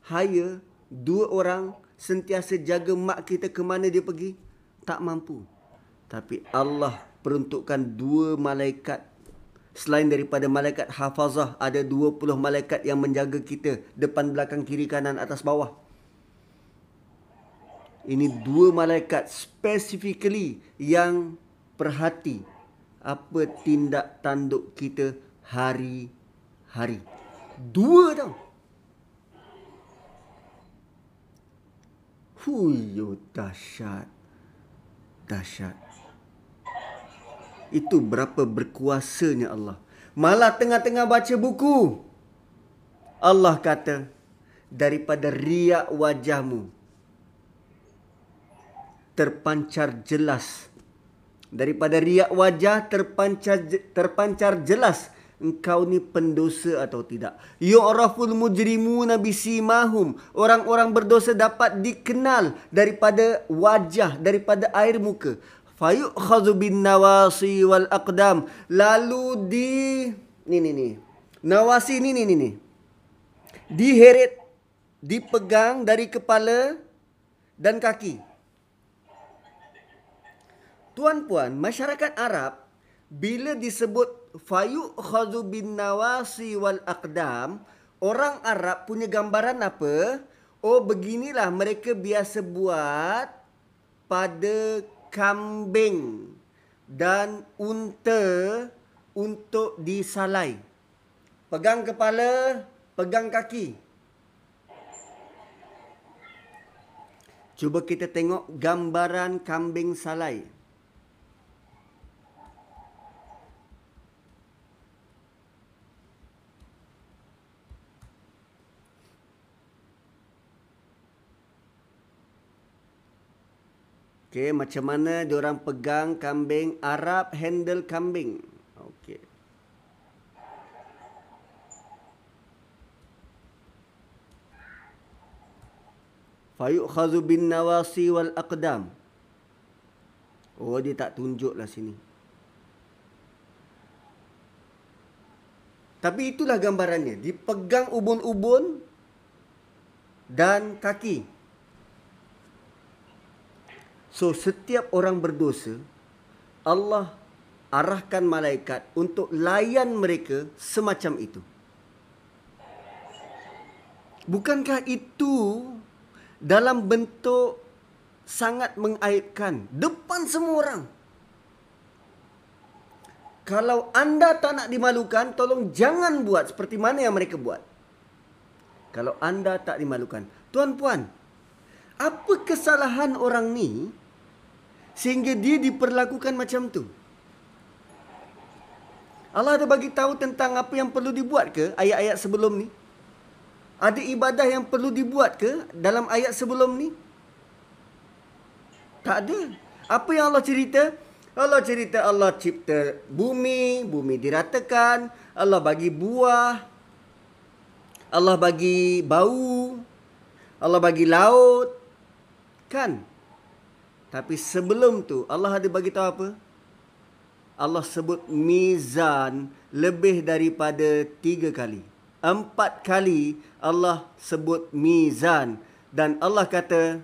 hire dua orang sentiasa jaga mak kita ke mana dia pergi? Tak mampu. Tapi Allah peruntukkan dua malaikat. Selain daripada malaikat hafazah, ada 20 malaikat yang menjaga kita. Depan, belakang, kiri, kanan, atas, bawah. Ini dua malaikat specifically yang perhati apa tindak tanduk kita hari-hari. Dua tau. Huyo dahsyat. Dahsyat. Itu berapa berkuasanya Allah. Malah tengah-tengah baca buku. Allah kata, daripada riak wajahmu, terpancar jelas. Daripada riak wajah terpancar terpancar jelas engkau ni pendosa atau tidak. Yu'raful mujrimuna bisimahum. Orang-orang berdosa dapat dikenal daripada wajah, daripada air muka. Fayu'khadhu bin nawasi wal aqdam. Lalu di... Ni, ni, ni. Nawasi ni, ni, ni, ni. Diheret, dipegang dari kepala dan kaki. Tuan-puan, masyarakat Arab bila disebut fayu khazu bin nawasi wal aqdam. Orang Arab punya gambaran apa? Oh beginilah mereka biasa buat pada kambing dan unta untuk disalai. Pegang kepala pegang kaki. Cuba kita tengok gambaran kambing salai Okey, macam mana orang pegang kambing Arab handle kambing? Okey. Fayu'khazu bin nawasi wal aqdam. Oh, dia tak tunjuklah sini. Tapi itulah gambarannya. Dipegang ubun-ubun dan kaki. So setiap orang berdosa Allah arahkan malaikat untuk layan mereka semacam itu. Bukankah itu dalam bentuk sangat mengaibkan depan semua orang? Kalau anda tak nak dimalukan, tolong jangan buat seperti mana yang mereka buat. Kalau anda tak dimalukan. Tuan-puan, apa kesalahan orang ni sehingga dia diperlakukan macam tu. Allah ada bagi tahu tentang apa yang perlu dibuat ke ayat-ayat sebelum ni? Ada ibadah yang perlu dibuat ke dalam ayat sebelum ni? Tak ada. Apa yang Allah cerita? Allah cerita Allah cipta bumi, bumi diratakan, Allah bagi buah, Allah bagi bau, Allah bagi laut. Kan? Tapi sebelum tu Allah ada bagi tahu apa? Allah sebut mizan lebih daripada tiga kali. Empat kali Allah sebut mizan. Dan Allah kata,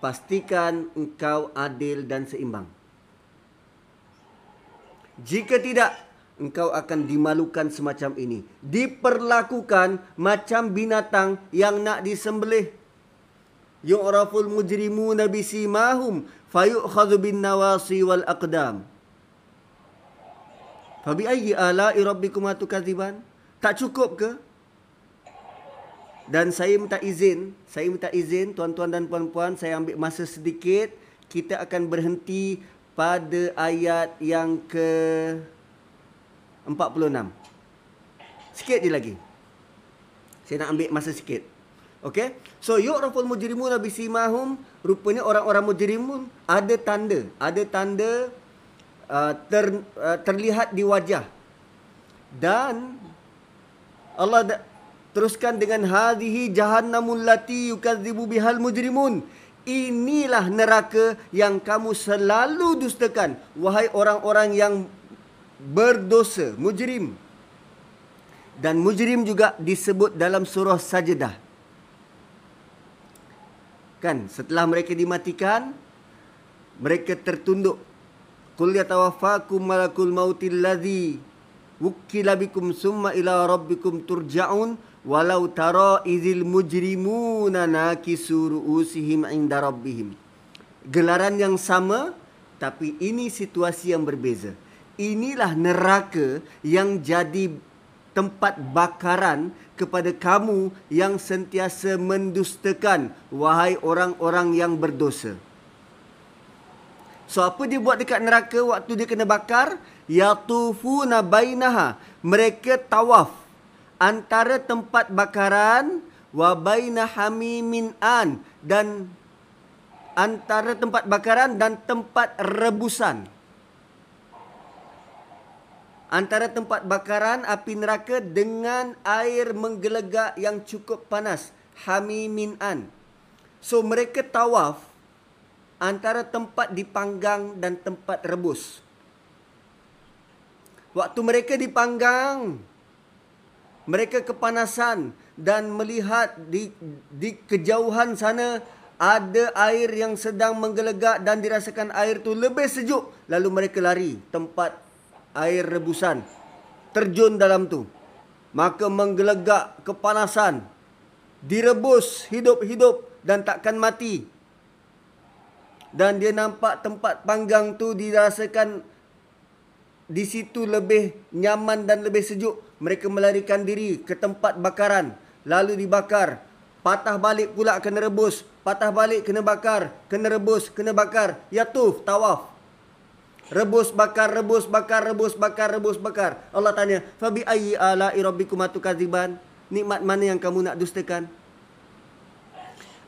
pastikan engkau adil dan seimbang. Jika tidak, engkau akan dimalukan semacam ini. Diperlakukan macam binatang yang nak disembelih yu'raful mujrimuna bisimahum fayu'khadhu bin nawasi wal aqdam fa bi ayyi ala'i rabbikum atukadziban tak cukup ke Dan saya minta izin, saya minta izin tuan-tuan dan puan-puan, saya ambil masa sedikit. Kita akan berhenti pada ayat yang ke 46. Sikit je lagi. Saya nak ambil masa sikit. Okey. So yu'raful mujrimun bisimahum rupanya orang-orang mujrimun ada tanda, ada tanda uh, ter, uh, terlihat di wajah. Dan Allah da- teruskan dengan hadhihi jahannamul lati yukadzibu bihal mujrimun. Inilah neraka yang kamu selalu dustakan wahai orang-orang yang berdosa, mujrim. Dan mujrim juga disebut dalam surah Sajdah. Kan setelah mereka dimatikan mereka tertunduk. Qul yatawaffakum malakul mautil ladzi wukila bikum summa ila rabbikum turja'un walau tara izil mujrimuna nakisu ru'usihim inda rabbihim. Gelaran yang sama tapi ini situasi yang berbeza. Inilah neraka yang jadi tempat bakaran kepada kamu yang sentiasa mendustakan wahai orang-orang yang berdosa. So apa dia buat dekat neraka waktu dia kena bakar? Yatufuna bainaha. Mereka tawaf antara tempat bakaran wa baina hamimin an dan antara tempat bakaran dan tempat rebusan. Antara tempat bakaran api neraka dengan air menggelegak yang cukup panas. Hamimin an. So mereka tawaf antara tempat dipanggang dan tempat rebus. Waktu mereka dipanggang, mereka kepanasan dan melihat di di kejauhan sana ada air yang sedang menggelegak dan dirasakan air tu lebih sejuk. Lalu mereka lari tempat air rebusan. Terjun dalam tu. Maka menggelegak kepanasan. Direbus hidup-hidup dan takkan mati. Dan dia nampak tempat panggang tu dirasakan di situ lebih nyaman dan lebih sejuk. Mereka melarikan diri ke tempat bakaran. Lalu dibakar. Patah balik pula kena rebus. Patah balik kena bakar. Kena rebus, kena bakar. Yatuf, tawaf. Rebus, bakar, rebus, bakar, rebus, bakar, rebus, bakar. Allah tanya, Fabi ayyi ala irabbikum atukadziban? Nikmat mana yang kamu nak dustakan?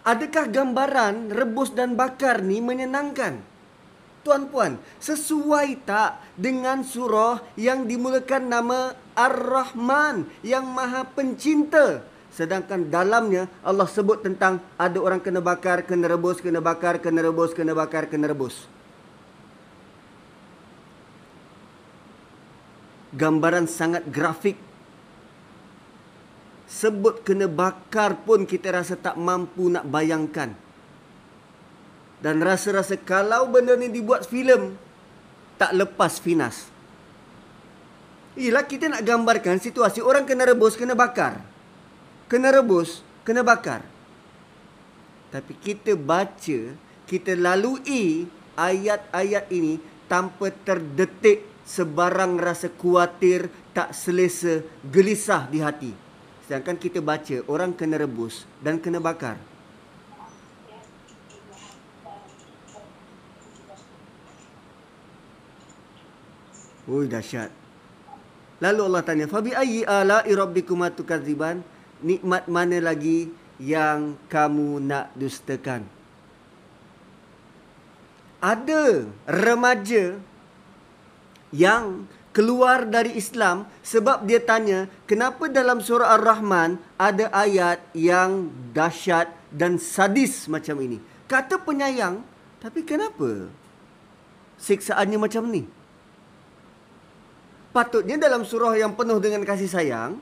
Adakah gambaran rebus dan bakar ni menyenangkan? Tuan-puan, sesuai tak dengan surah yang dimulakan nama Ar-Rahman yang Maha Pencinta? Sedangkan dalamnya Allah sebut tentang ada orang kena bakar, kena rebus, kena bakar, kena rebus, kena bakar, kena rebus. Gambaran sangat grafik. Sebut kena bakar pun kita rasa tak mampu nak bayangkan. Dan rasa-rasa kalau benda ni dibuat filem tak lepas finas. Ialah kita nak gambarkan situasi orang kena rebus, kena bakar. Kena rebus, kena bakar. Tapi kita baca, kita lalui ayat-ayat ini tanpa terdetik sebarang rasa kuatir, tak selesa, gelisah di hati. Sedangkan kita baca orang kena rebus dan kena bakar. Oi dahsyat. Lalu Allah tanya, "Fabi ayyi ala rabbikum tukadziban?" Nikmat mana lagi yang kamu nak dustakan? Ada remaja yang keluar dari Islam sebab dia tanya, "Kenapa dalam surah Ar-Rahman ada ayat yang dahsyat dan sadis macam ini?" Kata penyayang, tapi kenapa siksaannya macam ni? Patutnya dalam surah yang penuh dengan kasih sayang,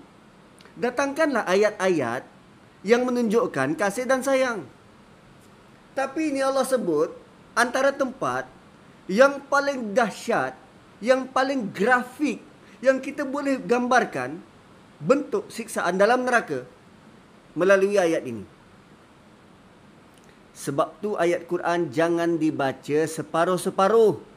datangkanlah ayat-ayat yang menunjukkan kasih dan sayang. Tapi ini Allah sebut antara tempat yang paling dahsyat, yang paling grafik yang kita boleh gambarkan bentuk siksaan dalam neraka melalui ayat ini. Sebab tu ayat Quran jangan dibaca separuh-separuh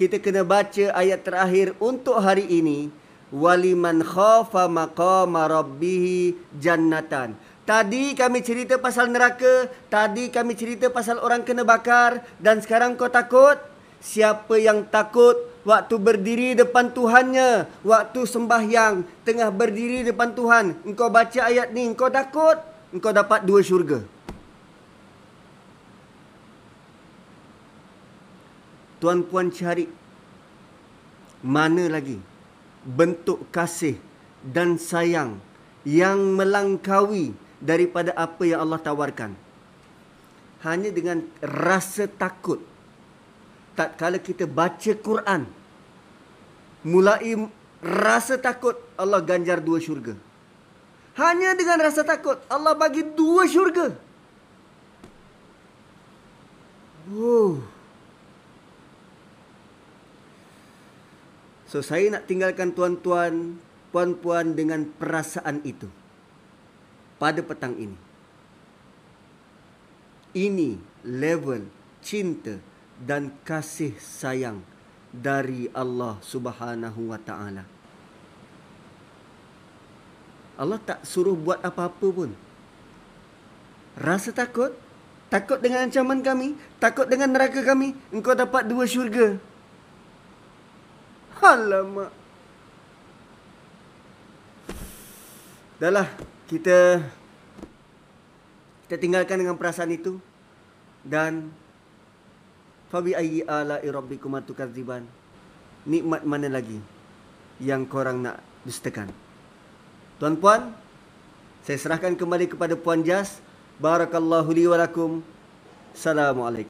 kita kena baca ayat terakhir untuk hari ini waliman khafa maqama rabbih jannatan. Tadi kami cerita pasal neraka, tadi kami cerita pasal orang kena bakar dan sekarang kau takut? Siapa yang takut waktu berdiri depan Tuhannya, waktu sembahyang, tengah berdiri depan Tuhan, engkau baca ayat ni, engkau takut? Engkau dapat dua syurga. Tuan-puan cari mana lagi bentuk kasih dan sayang yang melangkaui daripada apa yang Allah tawarkan. Hanya dengan rasa takut. Tak kala kita baca Quran. Mulai rasa takut Allah ganjar dua syurga. Hanya dengan rasa takut Allah bagi dua syurga. Oh. So saya nak tinggalkan tuan-tuan, puan-puan dengan perasaan itu. Pada petang ini. Ini level cinta dan kasih sayang dari Allah Subhanahu wa taala. Allah tak suruh buat apa-apa pun. Rasa takut? Takut dengan ancaman kami? Takut dengan neraka kami? Engkau dapat dua syurga. Alamak. Dahlah, kita kita tinggalkan dengan perasaan itu dan fabi ayyi ala rabbikum atukadziban. Nikmat mana lagi yang korang nak dustakan? Tuan-puan, saya serahkan kembali kepada Puan Jas. Barakallahu li wa lakum. Assalamualaikum.